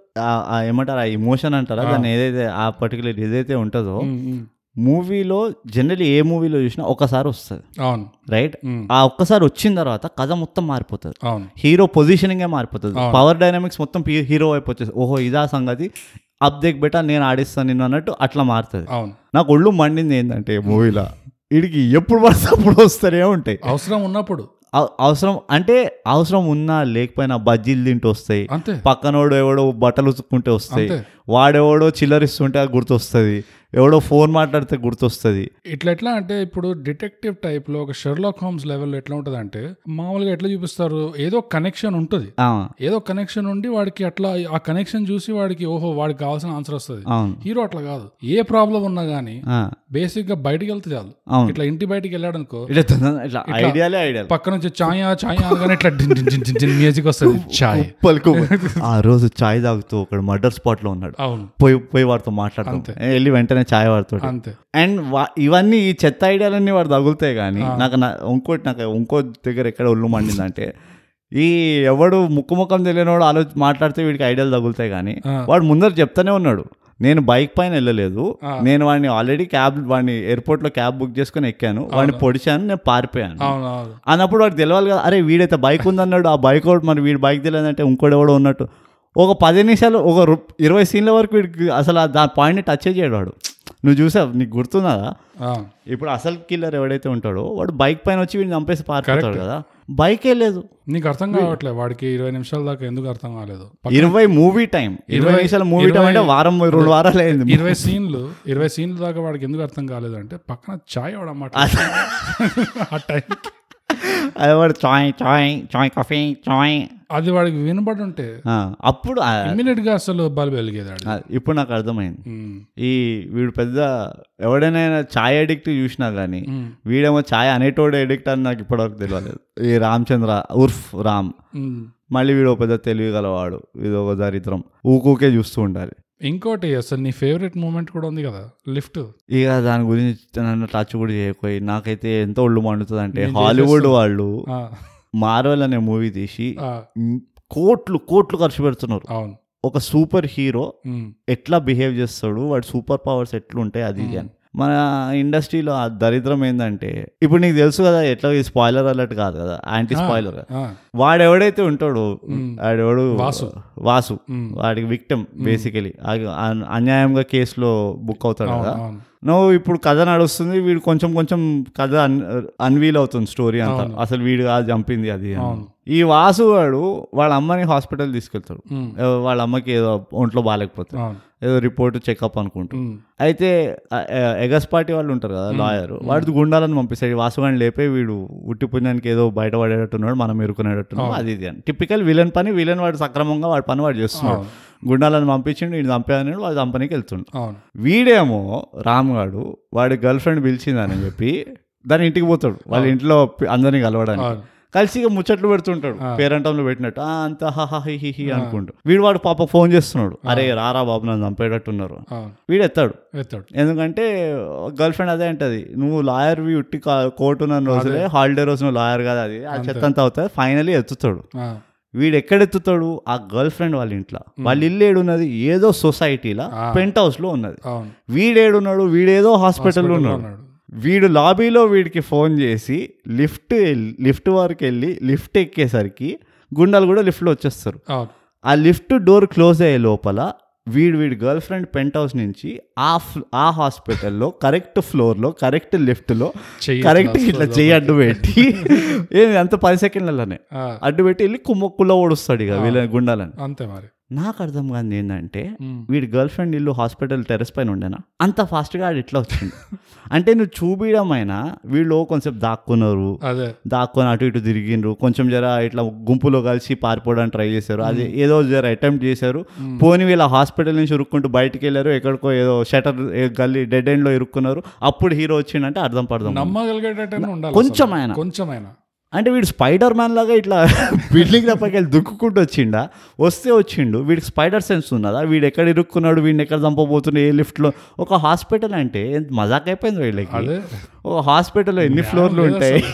ఏమంటారు ఆ ఇమోషన్ అంటారా? దాన్ని ఏదైతే ఆ పర్టికులర్ ఏదైతే ఉంటుందో. మూవీలో జనరల్లీ ఏ మూవీలో చూసినా ఒకసారి వస్తుంది. అవును. రైట్? ఆ ఒక్కసారి వచ్చిన తర్వాత కథ మొత్తం మారిపోతుంది. అవును. హీరో పొజిషనింగే మారిపోతుంది. పవర్ డైనామిక్స్ మొత్తం హీరో వైపు వచ్చేసి ఓహో ఇదా సంగతి. అప్ దేక్ బెటా నేను ఆడిస్తాను నిన్ను అన్నట్టు అట్లా మారుతుంది. అవును. నాకు ఒళ్ళు మండింది ఏంటంటే మూవీలో. వీడికి ఎప్పుడు పడితే అప్పుడు వస్తూనే ఉంటాయి. అవసరం ఉన్నప్పుడు. అవసరం అంటే అవసరం ఉన్నా లేకపోయినా బజ్జీలు తింటూ వస్తాయి. పక్కనోడు ఎవడో బట్టలు ఉతుక్కుంటే వస్తాయి. వాడెవడో చిల్లరిస్తుంటే అది గుర్తొస్తుంది. ఎవడో ఫోన్ మాట్లాడితే గుర్తొస్తుంది. ఇట్లా ఎట్లా అంటే ఇప్పుడు డిటెక్టివ్ టైప్లో ఒక షెర్లాక్ హోమ్స్ లెవెల్ ఎట్లా ఉంటది అంటే మామూలుగా ఎట్లా చూపిస్తారు? ఏదో కనెక్షన్ ఉంటుంది. ఏదో కనెక్షన్ ఉండి వాడికి అట్లా ఆ కనెక్షన్ చూసి వాడికి ఓహో వాడికి కావాల్సిన ఆన్సర్ వస్తుంది. హీరో అట్లా కాదు. ఏ ప్రాబ్లం ఉన్నా గానీ బేసిక్గా బయటికి వెళ్తే చాలు. ఇట్లా ఇంటి బయటికి వెళ్ళాడు అనుకో పక్క నుంచి ఛాయా ఛాయా అనగానే ఇట్లా మ్యూజిక్ వస్తుంది. ఛాయ్ ఆ రోజు చాయ్ తాగుతూ ఒకడు మర్డర్ స్పాట్లో ఉన్నాడు. పోయి పోయి వాడితో మాట్లాడతాం. వెళ్ళి వెంటనే చాయ్ వాడుతాడు అంతే. అండ్ ఇవన్నీ ఈ చెత్త ఐడియాలన్నీ వాడు తగులుతాయి కానీ నాకు నా- ఇంకోటి నాకు ఇంకో దగ్గర ఎక్కడ ఒళ్ళు మండిందంటే ఈ ఎవడు ముక్కు ముఖం తెలియనివాడు ఆలోచి మాట్లాడితే వీడికి ఐడియాలు తగులుతాయి కానీ. వాడు ముందర చెప్తానే ఉన్నాడు. నేను బైక్ పైన వెళ్ళలేదు. నేను వాడిని ఆల్రెడీ క్యాబ్ వాడిని ఎయిర్పోర్ట్లో క్యాబ్ బుక్ చేసుకుని ఎక్కాను. వాడిని పొడిచాను నేను పారిపోయాను. అన్నప్పుడు వాడికి తెలియాలి కదా అరే వీడైతే బైక్ ఉందన్నాడు ఆ బైక్ ఒకటి మరి వీడి బైక్ తెలియదంటే ఇంకోటి ఎవడో ఉన్నట్టు. ఒక పది నిమిషాలు ఒక ఇరవై సీన్ల వరకు వీడికి అసలు ఆ దాని పాయింట్ని టచ్ చేయడు వాడు. నువ్వు చూసావు నీకు గుర్తున్నదా ఇప్పుడు అసలు కిల్లర్ ఎవడైతే ఉంటాడో వాడు బైక్ పైన వచ్చి వీడిని చంపేసి పారిపోతాడు కదా. బైకే లేదు. నీకు అర్థం కావట్లే వాడికి ఇరవై నిమిషాల దాకా ఎందుకు అర్థం కాలేదు? ఇరవై మూవీ టైం ఇరవై నిమిషాలు మూవీ టైం అంటే వారం రెండు వారాలు అయింది. ఇరవై సీన్లు ఇరవై సీన్లు దాకా వాడికి ఎందుకు అర్థం కాలేదు అంటే పక్కన చాయ్ అవడమాట ఆ టైం అది వాడు చాయ్ చాయ్ చాయ్ కాఫీ చాయ్. అది వాడికి వినబడి ఉంటే అప్పుడు ఇమ్మీడియట్గా అసలు బల్బ్ వెలిగేది ఆడికి. ఆ, ఇప్పుడు నాకు అర్థమైంది. ఈ వీడు పెద్ద ఎవడైనా చాయ్ అడిక్ట్ చూసినా కానీ వీడేమో చాయ్ అనేటోడు అడిక్ట్ అని నాకు ఇప్పటివరకు తెలియలేదు ఈ రామచంద్ర ఉర్ఫ్ రామ్. మళ్ళీ వీడు ఒక పెద్ద తెలివి గలవాడు ఇది ఒక దరిద్రం. ఊకూకే చూస్తూ ఉండాలి. ఇంకోటి అసలు నీ ఫేవరెట్ మూమెంట్ కూడా ఉంది కదా లిఫ్ట్. ఇక దాని గురించి నన్ను టచ్ కూడా చేయకపోయి నాకైతే ఎంత ఒళ్ళు మండుతుంది అంటే హాలీవుడ్ వాళ్ళు మార్వెల్ అనే మూవీ తీసి కోట్లు కోట్లు ఖర్చు పెడుతున్నారు. అవును. ఒక సూపర్ హీరో ఎట్లా బిహేవ్ చేస్తాడు వాడి సూపర్ పవర్స్ ఎట్లుంటాయి అది అని. మన ఇండస్ట్రీలో ఆ దరిద్రం ఏంటంటే ఇప్పుడు నీకు తెలుసు కదా ఎట్లా ఈ స్పాయిలర్ అలర్ట్ కాదు కదా యాంటీ స్పాయిలర్. వాడు ఎవడైతే ఉంటాడో వాడెవడు వాసు. వాసు. వాడికి విక్టమ్ బేసికలీ అన్యాయంగా కేసులో బుక్ అవుతాడు కదా. నువ్వు ఇప్పుడు కథ నడుస్తుంది వీడు కొంచెం కొంచెం కథ అన్వీల్ అవుతుంది స్టోరీ అంతా. అసలు వీడు కాదు చంపింది అది. ఈ వాసు వాడు వాళ్ళ అమ్మని హాస్పిటల్ తీసుకెళ్తాడు. వాళ్ళ అమ్మకి ఏదో ఒంట్లో బాగాలేకపోతే. అవును. ఏదో రిపోర్ట్ చెకప్ అనుకుంటూ. అయితే ఎగస్ పార్టీ వాళ్ళు ఉంటారు కదా లాయర్. వాడికి గుండాలని పంపిస్తాడు. వాసుగాని లేపే వీడు ఉట్టి పుణ్యానికి ఏదో బయట పడేటట్టున్నాడు మనం ఎరుకునేటట్టున్నాడు అది ఇది అని. టిపికల్ విలన్ పని విలన్ వాడు సక్రమంగా వాడి పని వాడు చేస్తున్నాడు. గుండాలను పంపించిండు వీడు చంపేయని వాడు చంపనీకి వెళ్తుండు. వీడేమో రామ్ గాడు వాడి గర్ల్ ఫ్రెండ్ పిలిచిందని చెప్పి దాని ఇంటికి పోతాడు. వాళ్ళ ఇంట్లో అందరినీ కలవడానికి. కలిసి ఇక ముచ్చట్లు పెడుతుంటాడు. పేరంటంలో పెట్టినట్టు "ఆ, అంత హి హి అనుకుంటూ. వీడు వాడు పాప ఫోన్ చేస్తున్నాడు. అరే రారా బాబు నన్ను చంపేటట్టున్నారు. వీడు ఎత్తాడు. ఎత్తాడు. ఎందుకంటే గర్ల్ ఫ్రెండ్ అదే అంటది నువ్వు లాయర్వి ఉట్టి కోర్టు నన్ను రోజులే హాలిడే రోజు నువ్వు లాయర్ కదా అది ఆ చెత్త అంతా అవుతుంది ఫైనలీ ఎత్తుతాడు. వీడు ఎక్కడ ఎత్తుతాడు? ఆ గర్ల్ ఫ్రెండ్ వాళ్ళ ఇంట్లో. వాళ్ళ ఇల్లు ఏడున్నది ఏదో సొసైటీలో పెంట్ హౌస్లో ఉన్నది వీడేడున్నాడు వీడేదో హాస్పిటల్లో ఉన్నాడు. వీడు లాబీలో వీడికి ఫోన్ చేసి లిఫ్ట్ లిఫ్ట్ వరకు వెళ్ళి లిఫ్ట్ ఎక్కేసరికి గుండాలు కూడా లిఫ్ట్లో వచ్చేస్తారు. ఆ లిఫ్ట్ డోర్ క్లోజ్ అయ్యే లోపల వీడు వీడి గర్ల్ ఫ్రెండ్ పెంట్ హౌస్ నుంచి ఆ ఫ్ల- ఆ హాస్పిటల్లో కరెక్ట్ ఫ్లోర్లో కరెక్ట్ లిఫ్ట్లో కరెక్ట్ ఇట్లా చెయ్యి అడ్డు పెట్టి ఏమి అంత పది సెకండ్లలోనే అడ్డు పెట్టి వెళ్ళి కుమ్మ కుల్ల ఓడుస్తాడు ఇక వీళ్ళ గుండాలని. అంతే మరి. నాకు అర్థం కాదు ఏంటంటే వీడి గర్ల్ ఫ్రెండ్ ఇల్లు హాస్పిటల్ టెరెస్ పైన ఉండేనా? అంత ఫాస్ట్గా ఆడు ఇట్లా వచ్చింది అంటే నువ్వు చూపించడం అయినా వీళ్ళు కొంచెం దాక్కున్నారు దాక్కొని అటు ఇటు తిరిగిండ్రు కొంచెం జర ఇట్లా గుంపులో కలిసి పారిపోవడానికి ట్రై చేశారు. అది ఏదో జర అటెంప్ట్ చేశారు. పోనీ వీళ్ళ హాస్పిటల్ నుంచి ఇరుక్కుంటూ బయటికి వెళ్ళారు ఎక్కడికో ఏదో షటర్ గల్లీ డెడ్ ఎండ్లో ఇరుక్కున్నారు. అప్పుడు హీరో వచ్చిండంటే అర్థం పడదాం నమ్మగలిగేటట్టు ఉండాలి కొంచెం. ఆయన. అంటే వీడు స్పైడర్ మ్యాన్ లాగా ఇట్లా బిల్డింగ్ తప్పకి వెళ్ళి దుక్కుకుంటూ వచ్చిండా? వస్తే వచ్చిండు. వీడికి స్పైడర్ సెన్స్ ఉన్నదా? వీడు ఎక్కడ ఇరుక్కున్నాడు? వీడిని ఎక్కడ చంపబోతున్నాడు? ఏ లిఫ్ట్లో? ఒక హాస్పిటల్ అంటే ఎంత మజాక్ అయిపోయింది వీళ్ళకి ఒక హాస్పిటల్లో ఎన్ని ఫ్లోర్లు ఉంటాయి?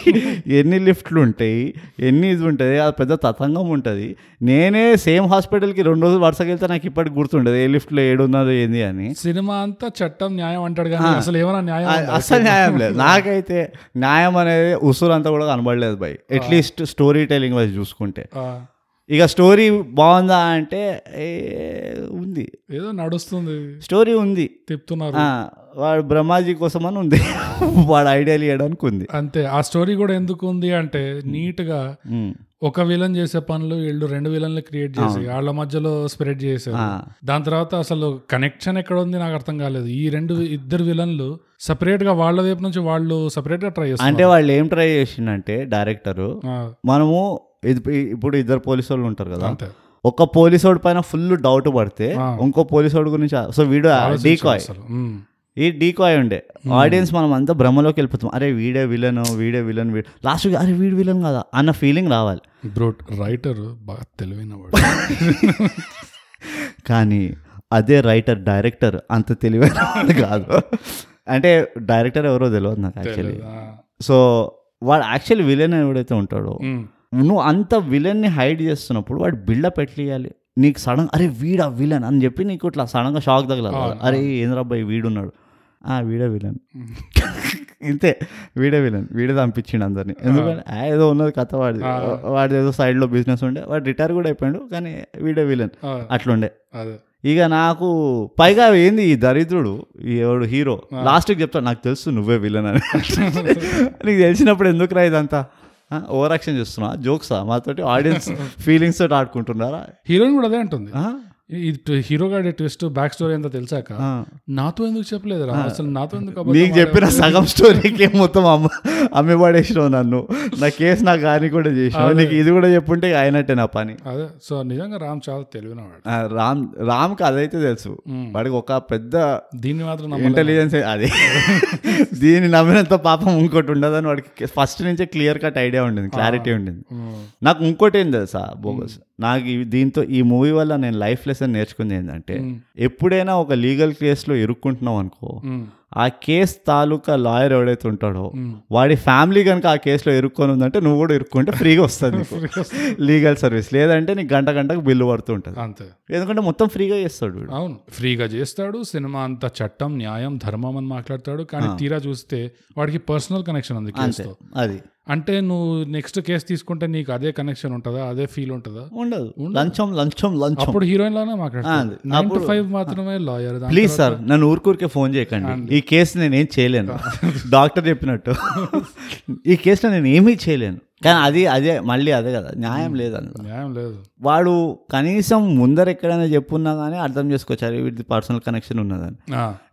ఎన్ని లిఫ్ట్లు ఉంటాయి? ఎన్ని ఇది ఉంటుంది? అది పెద్ద తతంగం ఉంటుంది. నేనే సేమ్ హాస్పిటల్కి రెండు రోజులు వరుసకి వెళ్తే నాకు ఇప్పటికి గుర్తుండదు. ఏ లిఫ్ట్లో ఏడున్నదో ఏంది అని. సినిమా అంతా చట్టం న్యాయం అంటాడు కానీ అసలు ఏమైనా న్యాయం? అస్సలు న్యాయం లేదు. నాకైతే న్యాయం అనేది ఉసూరు అంతా కూడా కనబడలేదు by. At least story telling wise చూసుకుంటే. ఇక స్టోరీ బాగుందా అంటే ఉంది. ఏదో నడుస్తుంది. స్టోరీ ఉంది. తిప్పుతున్నారు. వాడు బ్రహ్మాజీ కోసం అని ఉంది. వాడు ఐడియాలు ఇవ్వడానికి ఉంది. అంతే. ఆ స్టోరీ కూడా ఎందుకు ఉంది అంటే నీట్గా. ఒక విలన్ చేసే పనులు వీళ్ళు రెండు విలన్లు క్రియేట్ చేసి వాళ్ళ మధ్యలో స్ప్రెడ్ చేశారు. దాని తర్వాత అసలు కనెక్షన్ ఎక్కడ ఉంది నాకు అర్థం కాలేదు. ఈ రెండు ఇద్దరు విలన్లు సపరేట్గా వాళ్ళ వైపు నుంచి వాళ్ళు సపరేట్గా ట్రై చేస్తారు అంటే వాళ్ళు ఏం ట్రై చేసిండంటే డైరెక్టరు మనము ఇప్పుడు ఇద్దరు పోలీసు వాళ్ళు ఉంటారు కదా. ఒక పోలీసోడి పైన ఫుల్ డౌట్ పడితే. ఇంకో పోలీసోడి గురించి సో వీడు డీకాయ్. ఈ డీకాయ్ ఉండే. ఆడియన్స్ మనం అంతా భ్రమలోకి వెళ్ళిపోతాం. అరే వీడే విలన్ వీడే విలన్ వీడు. లాస్ట్ అరే వీడు విలన్ కదా? అన్న ఫీలింగ్ రావాలి. బ్రో రైటర్ బాగా తెలివైన కానీ అదే రైటర్ డైరెక్టర్ అంత తెలివైన వాడు కాదు. అంటే డైరెక్టర్ ఎవరో తెలియదు నాకు యాక్చువల్లీ సో వాడు యాక్చువల్లీ విలన్ ఎవడైతే ఉంటాడో. నువ్వు అంత విలన్ని హైడ్ చేస్తున్నప్పుడు వాడు బిల్డప్ ఎట్లియాలి నీకు సడన్ అరే వీడా విలన్ అని చెప్పి నీకు ఇట్లా సడన్గా షాక్ తగలాలి. అరే ఏంద్రబ్బాయి వీడున్నాడు. ఆ వీడే విలన్. ఇంతే. వీడే విలన్. వీడే చంపించిండు అందరిని. ఎందుకంటే ఏదో ఉన్నది కథ వాడి వాడి ఏదో సైడ్లో బిజినెస్ ఉండే. వాడు రిటైర్ కూడా అయిపోయాడు కానీ వీడే విలన్. అట్లుండే. ఇక నాకు పైగా ఏంది ఈ దరిద్రుడు ఈ ఎవడు హీరో లాస్ట్కి చెప్తాడు నాకు తెలుసు నువ్వే విలన్ అని. నీకు తెలిసినప్పుడు ఎందుకు రా ఇదంతా? ఓవర్ యాక్షన్ చేస్తున్నా జోక్సా? మాతోటి ఆడియన్స్ ఫీలింగ్స్ తోటి ఆడుకుంటున్నారా? హీరోయిన్ కూడా అదే అంటుంది? ఇది హీరో గాడి ట్విస్ట్ బ్యాక్ స్టోరీ అంతా తెలిసాక. నాతో ఎందుకు చెప్పలేదు రా అసలు నాతో ఎందుకు నీకు చెప్పిన సగం స్టోరీకి మొత్తం అమ్మ అమ్మి పడేసినావు నన్ను. నా కేసు నాకు కానీ కూడా చేసినావు. నీకు ఇది కూడా చెప్పుంటే అయినట్టే నా పని. అదే. సో నిజంగా రామ్ చాలా తెలివిన వాడు. ఆ, రామ్ రామ్కి అదైతే తెలుసు. వాడికి ఒక పెద్ద దీన్ని మాత్రం. ఇంటెలిజెన్స్ అది. దీన్ని నమ్మినంత పాపం ఇంకోటి ఉండదని వాడికి ఫస్ట్ నుంచే క్లియర్ కట్ ఐడియా ఉండింది క్లారిటీ ఉండింది. నాకు ఇంకోటి ఏం తెలుసా బోగస్ నాకు దీంతో ఈ మూవీ వల్ల నేను లైఫ్ లెసన్ నేర్చుకుంది ఏంటంటే ఎప్పుడైనా ఒక లీగల్ కేసులో ఇరుక్కుంటున్నావు అనుకో ఆ కేస్ తాలూకా లాయర్ ఎవడైతే ఉంటాడో. వాడి ఫ్యామిలీ కనుక ఆ కేసులో ఇరుక్కొని ఉందంటే నువ్వు కూడా ఇరుక్కుంటే ఫ్రీగా వస్తుంది లీగల్ సర్వీస్. లేదంటే నీకు గంట గంటకు బిల్లు పడుతూ ఉంటుంది. అంతే. ఎందుకంటే మొత్తం ఫ్రీగా చేస్తాడు అవును. ఫ్రీగా చేస్తాడు సినిమా అంతా చట్టం న్యాయం ధర్మం అని మాట్లాడతాడు. కానీ తీరా చూస్తే వాడికి పర్సనల్ కనెక్షన్ ఉంది అది. అంటే నువ్వు నెక్స్ట్ కేసు తీసుకుంటే నీకు అదే కనెక్షన్ ఉంటుందా? అదే ఫీల్ ఉంటుందా? ఉండదు. లంచం లంచం లంచం. అప్పుడు హీరోయిన్ లానే టు ఫైవ్ మాత్రమే లాయర్ ప్లీజ్ సార్ నన్ను ఊరికూరికే ఫోన్ చేయకండి. ఈ కేసు నేను ఏం చేయలేను. డాక్టర్ చెప్పినట్టు. ఈ కేసులో నేను ఏమీ చేయలేను. కానీ అది అదే మళ్ళీ అదే కదా. న్యాయం లేదు అందులో. న్యాయం లేదు. వాడు కనీసం ముందర ఎక్కడైనా చెప్పున్నా కానీ అర్థం చేసుకోవచ్చు వీడిది పర్సనల్ కనెక్షన్ ఉన్నదని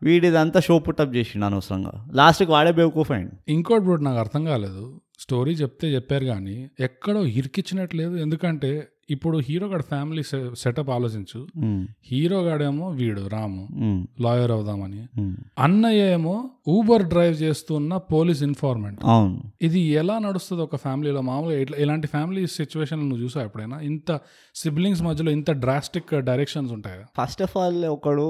వీడిదంతా షో పుట్టప్ చేసిండు అనవసరంగా. లాస్ట్కి వాడే బేవకూఫ్ అయింది ఇంకోటి నాకు అర్థం కాలేదు. స్టోరీ చెప్తే చెప్పారు కానీ ఎక్కడో ఇరికిచ్చినట్లేదు. ఎందుకంటే ఇప్పుడు హీరో గారి ఫ్యామిలీ సెటప్ ఆలోచించు. హీరో గాడేమో వీడు రాము. లాయర్ అవుదామని. అన్నయ్య ఏమో ఊబర్ డ్రైవ్ చేస్తున్న పోలీస్ ఇన్ఫార్మెంట్ అవును. ఇది ఎలా నడుస్తుంది ఒక ఫ్యామిలీలో? మామూలుగా ఇట్లా ఇలాంటి ఫ్యామిలీ సిచ్యువేషన్ నువ్వు చూసావు ఎప్పుడైనా? ఇంత సిబ్లింగ్స్ మధ్యలో ఇంత డ్రాస్టిక్ డైరెక్షన్స్ ఉంటాయా? ఫస్ట్ ఆఫ్ ఆల్ ఒకడు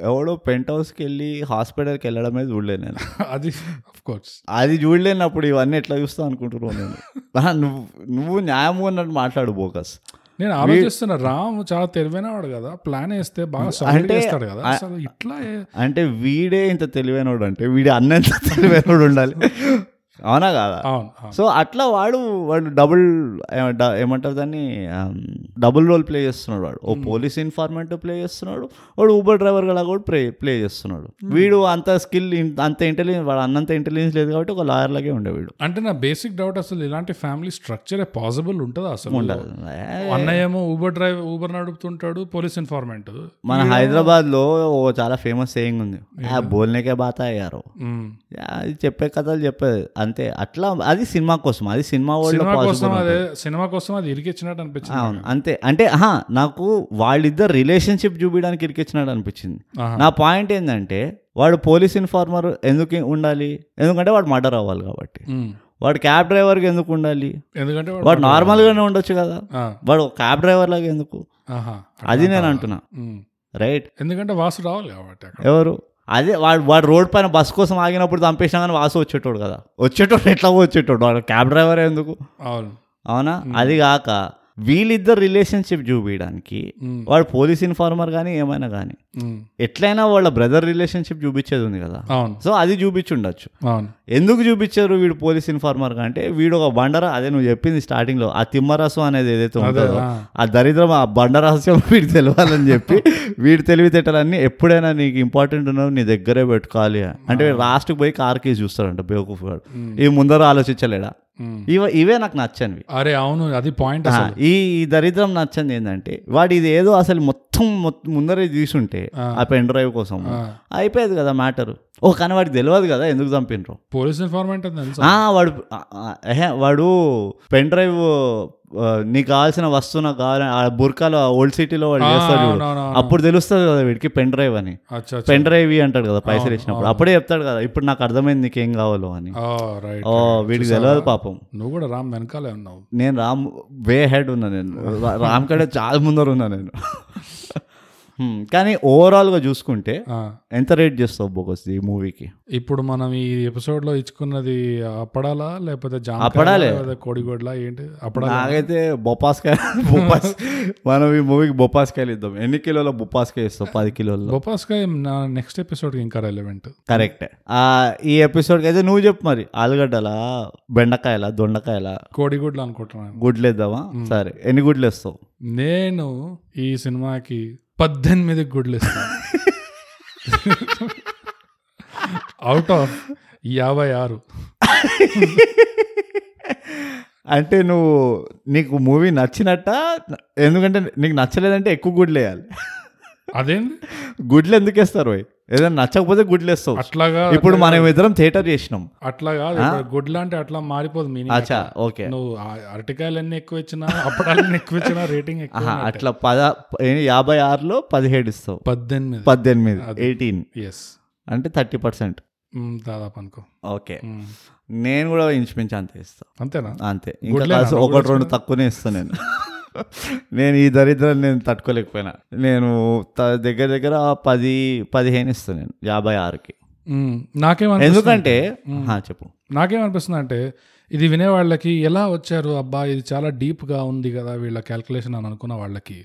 ఎవడో పెంట్ హౌస్కి వెళ్ళి హాస్పిటల్కి వెళ్ళడమే చూడలేదు నేను. అది ఆఫ్ కోర్స్ అది చూడలేనప్పుడు ఇవన్నీ ఎట్లా చూస్తావు అనుకుంటున్నావు నేను? నువ్వు నువ్వు న్యాయం ఉన్నట్టు మాట్లాడు బోకస్ నేను ఆలోచిస్తున్నా రామ్ చాలా తెలివైన వాడు కదా ప్లాన్ వేస్తే బాగా సాలిడ్ చేస్తాడు కదా. అసలు ఇట్లా అంటే వీడే ఇంత తెలివైనోడు అంటే వీడి అన్న ఎంత తెలివైనోడు ఉండాలి? అవునా కాదా? అవును. సో అట్లా వాడు వాడు డబుల్ ఏమంటారు దాన్ని డబుల్ రోల్ ప్లే చేస్తున్నాడు వాడు. ఓ పోలీస్ ఇన్ఫార్మెంట్ ప్లే చేస్తున్నాడు వాడు ఊబర్ డ్రైవర్గా కూడా ప్లే ప్లే చేస్తున్నాడు. వీడు అంత స్కిల్ అంత ఇంటెలిజెన్స్ వాడు అన్నంత ఇంటెలిజెన్స్ లేదు కాబట్టి ఒక లాయర్ లాగే ఉండే వీడు. అంటే నా బేసిక్ డౌట్ అసలు ఇలాంటి ఫ్యామిలీ స్ట్రక్చర్ పాసిబుల్ ఉంటుందా అసలు? ఉండదు. అన్నయ్య ఏమో ఊబర్ డ్రైవ్ ఊబర్ నడుపుతుంటాడు పోలీస్ ఇన్ఫార్మెంట్ మన హైదరాబాద్లో ఓ చాలా ఫేమస్ సేయింగ్ ఉంది. బోల్నేకే బాత అయ్యారు అది చెప్పే కథలు చెప్పేది. అంతే. అట్లా అది సినిమా కోసం అది సినిమా వరల్డ్ సినిమా కోసం అదే సినిమా కోసం అది ఇరికిచ్చినట్టు అనిపించింది అవును అంతే. అంటే ఆహా, నాకు వాళ్ళిద్దరు రిలేషన్షిప్ చూపించడానికి ఇరికిచ్చినట్టు అనిపించింది. నా పాయింట్ ఏంటంటే వాడు పోలీస్ ఇన్ఫార్మర్ ఎందుకు ఉండాలి? ఎందుకంటే వాడు మర్డర్ అవ్వాలి కాబట్టి. వాడు క్యాబ్ డ్రైవర్కి ఎందుకు ఉండాలి? ఎందుకంటే వాడు- వాడు నార్మల్గానే ఉండొచ్చు కదా. వాడు క్యాబ్ డ్రైవర్ లాగా ఎందుకు. అది నేను అంటున్నా. రైట్. ఎందుకంటే వాసు రావాలి కాబట్టి ఎవరు? అదే వాడు వాడు రోడ్ పైన బస్ కోసం ఆగినప్పుడు చంపేసినా కానీ వాసు వచ్చేటోడు కదా. వచ్చేటోడు ఎట్లా వచ్చేటోడు? వాడు క్యాబ్ డ్రైవర్ ఎందుకు? అవును. అవునా? అది కాక వీళ్ళిద్దరు రిలేషన్షిప్ చూపించడానికి. వాడు పోలీస్ ఇన్ఫార్మర్ కానీ ఏమైనా కానీ. ఎట్లయినా వాళ్ళ బ్రదర్ రిలేషన్షిప్ చూపించేది ఉంది కదా సో అది చూపించుండొచ్చు ఎందుకు చూపించారు వీడు పోలీస్ ఇన్ఫార్మర్ అంటే వీడు ఒక బండరా అదే నువ్వు చెప్పింది స్టార్టింగ్లో ఆ తిమ్మరసం అనేది ఏదైతే ఉంటుందో ఆ. దరిద్రం ఆ బండరహస్యం వీడు తెలియాలని చెప్పి వీడి తెలివితేటలన్నీ ఎప్పుడైనా నీకు ఇంపార్టెంట్ ఉన్నవి నీ దగ్గరే పెట్టుకోవాలి అంటే లాస్ట్కి పోయి కార్ కేసు చూస్తాడంట బేవకూఫ్ గాడు ఈ ముందర ఆలోచించలేడా. ఇవ ఇవే నాకు నచ్చనివి. అరే అవును అది పాయింట్ ఈ దరిద్రం నచ్చంది ఏంటంటే వాడు ఇది ఏదో అసలు మొత్తం ముందరే తీసుంటే ఆ. పెన్ డ్రైవ్ కోసం. అయిపోయేది కదా మ్యాటర్. ఓ కానీ వాడికి తెలియదు కదా ఎందుకు చంపినరు? పోలీస్ ఇన్ఫార్మెంట్ వాడు వాడు పెన్ డ్రైవ్ నీకు కావాల్సిన వస్తువు నాకు కావాలి ఆ బుర్కాలో ఓల్డ్ సిటీలో చూడు. అవునవును. అప్పుడు తెలుస్తుంది కదా వీడికి పెన్ డ్రైవ్ అని. పెన్ డ్రైవ్ ఇవి అంటాడు కదా పైసలు ఇచ్చినప్పుడు. అప్పుడే చెప్తాడు కదా ఇప్పుడు నాకు అర్థమైంది నీకేం కావాలో అని. ఓ వీడికి తెలియదు పాపం. నువ్వు కూడా రామ్ వెనకాలే ఉన్నావు. నేను రామ్ వే హెడ్ ఉన్నా నేను. రామ్ కడే చాలా ముందర ఉన్నా నేను. కానీ ఓవరాల్గా చూసుకుంటే ఎంత రేట్ చేస్తావు బోకస్ ఈ మూవీకి? ఇప్పుడు మనం ఈ ఎపిసోడ్లో ఇచ్చుకున్నది అప్పడాలా లేకపోతే అప్పడాలే. కోడిగోడ్లా ఏంటి? అప్పడాలా? నాకైతే బొప్పాస్కాయ బొప్పాస్ మనం ఈ మూవీకి బొప్పాస్కాయలు ఇద్దాం. ఎన్ని కిలోల బొప్పాస్కాయ ఇస్తావు? పది కిలోల్లో. బొపాస్కాయ నా నెక్స్ట్ ఎపిసోడ్ ఇంకా రెలవెంట్ కరెక్ట్. ఈ ఎపిసోడ్కి అయితే నువ్వు చెప్పు మరి. ఆలుగడ్డలా బెండకాయల దొండకాయల? కోడిగుడ్లు అనుకుంటున్నాను. గుడ్లు వేద్దామా సరే. ఎన్ని గుడ్లు వేస్తావు? నేను ఈ సినిమాకి పద్దెనిమిది గుడ్లు ఇస్తాను అవుట్ ఆఫ్ యాభై ఆరు. అంటే నువ్వు నీకు మూవీ నచ్చినట్ట? ఎందుకంటే నీకు నచ్చలేదంటే ఎక్కువ గుడ్లు వేయాలి అదేంది? గుడ్లు ఎందుకు వేస్తారు ఓయ్? ఏదైనా నచ్చకపోతే గుడ్లు వేస్తావు అట్లాగా ఇప్పుడు మనం ఇద్దరం థియేటర్ చేసినాం. అట్లా కాదు గుడ్లు అంటే అట్లా మారిపోదు అచ్చా ఓకే. నువ్వు ఆ అరటికాయలు ఎన్ని ఎక్కువ ఇచ్చినా అప్పడాలన్నీ ఎక్కువ ఇచ్చినా రేటింగ్ ఎక్కువ అట్లా పద యాభై ఆరులో పదిహేడు ఇస్తావు. పద్దెనిమిది. పద్దెనిమిది ఎయిటీన్. ఎస్ అంటే థర్టీ పర్సెంట్. దాదాపు అనుకో. ఓకే. నేను కూడా ఇంచుమించు అంతే ఇస్తా. అంతేనా? అంతే. ఇంకా ఒకటి రెండు తక్కువనే ఇస్తా నేను. నేను ఈ దరిద్రాన్ని నేను తట్టుకోలేకపోయినా. నేను దగ్గర దగ్గర పది పదిహేను ఇస్తాను నేను యాభై ఆరుకి. నాకేమనిపిస్తుంది ఎందుకంటే చెప్పు. నాకేమనిపిస్తుంది అంటే ఇది వినేవాళ్ళకి ఎలా వచ్చారు అబ్బా ఇది చాలా డీప్గా ఉంది కదా వీళ్ళ క్యాల్కులేషన్ అని అనుకున్న వాళ్ళకి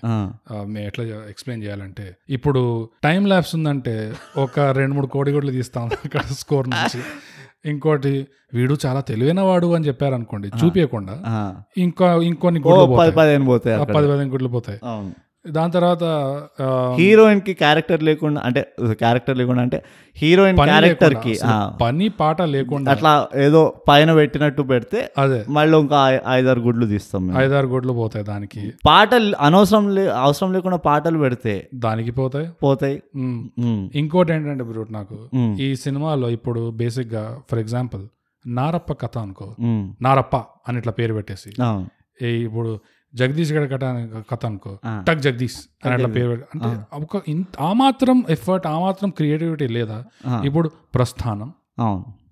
మేము ఎట్లా ఎక్స్ప్లెయిన్ చేయాలంటే ఇప్పుడు టైం ల్యాబ్స్ ఉందంటే ఒక రెండు మూడు కోడి తీస్తాం అక్కడ స్కోర్ నుంచి. ఇంకోటి వీడు చాలా తెలివైన వాడు అని చెప్పారు అనుకోండి చూపించకుండా. ఇంకా ఇంకొన్ని గుడ్లు పది పోతాయి పదిహేను. పది పదిహేను గుడ్లు పోతాయి దాని తర్వాత హీరోయిన్కి క్యారెక్టర్ లేకుండా అంటే క్యారెక్టర్ లేకుండా అంటే హీరోయిన్ క్యారెక్టర్కి పని పాట లేకుండా. అట్లా ఏదో పైన పెట్టినట్టు పెడితే అదే. మళ్ళీ ఇంకా ఐదారు గుడ్లు తీస్తాం ఐదారు గుడ్లు పోతాయి దానికి. పాటలు అనవసరం అవసరం లేకుండా పాటలు పెడితే దానికి పోతాయి. పోతాయి. ఇంకోటి ఏంటంటే బ్రూట్ నాకు ఈ సినిమాలో ఇప్పుడు బేసిక్గా ఫర్ ఎగ్జాంపుల్ నారప్ప కథ అనుకో. నారప్ప అని ఇట్లా పేరు పెట్టేసి. ఇప్పుడు జగదీష్ గడ కథ కథ అనుకో. టక్ జగదీష్ అని అట్లా పేరు అంటే ఒక ఇంత ఆ మాత్రం ఎఫర్ట్ ఆ మాత్రం క్రియేటివిటీ లేదా. ఇప్పుడు ప్రస్థానం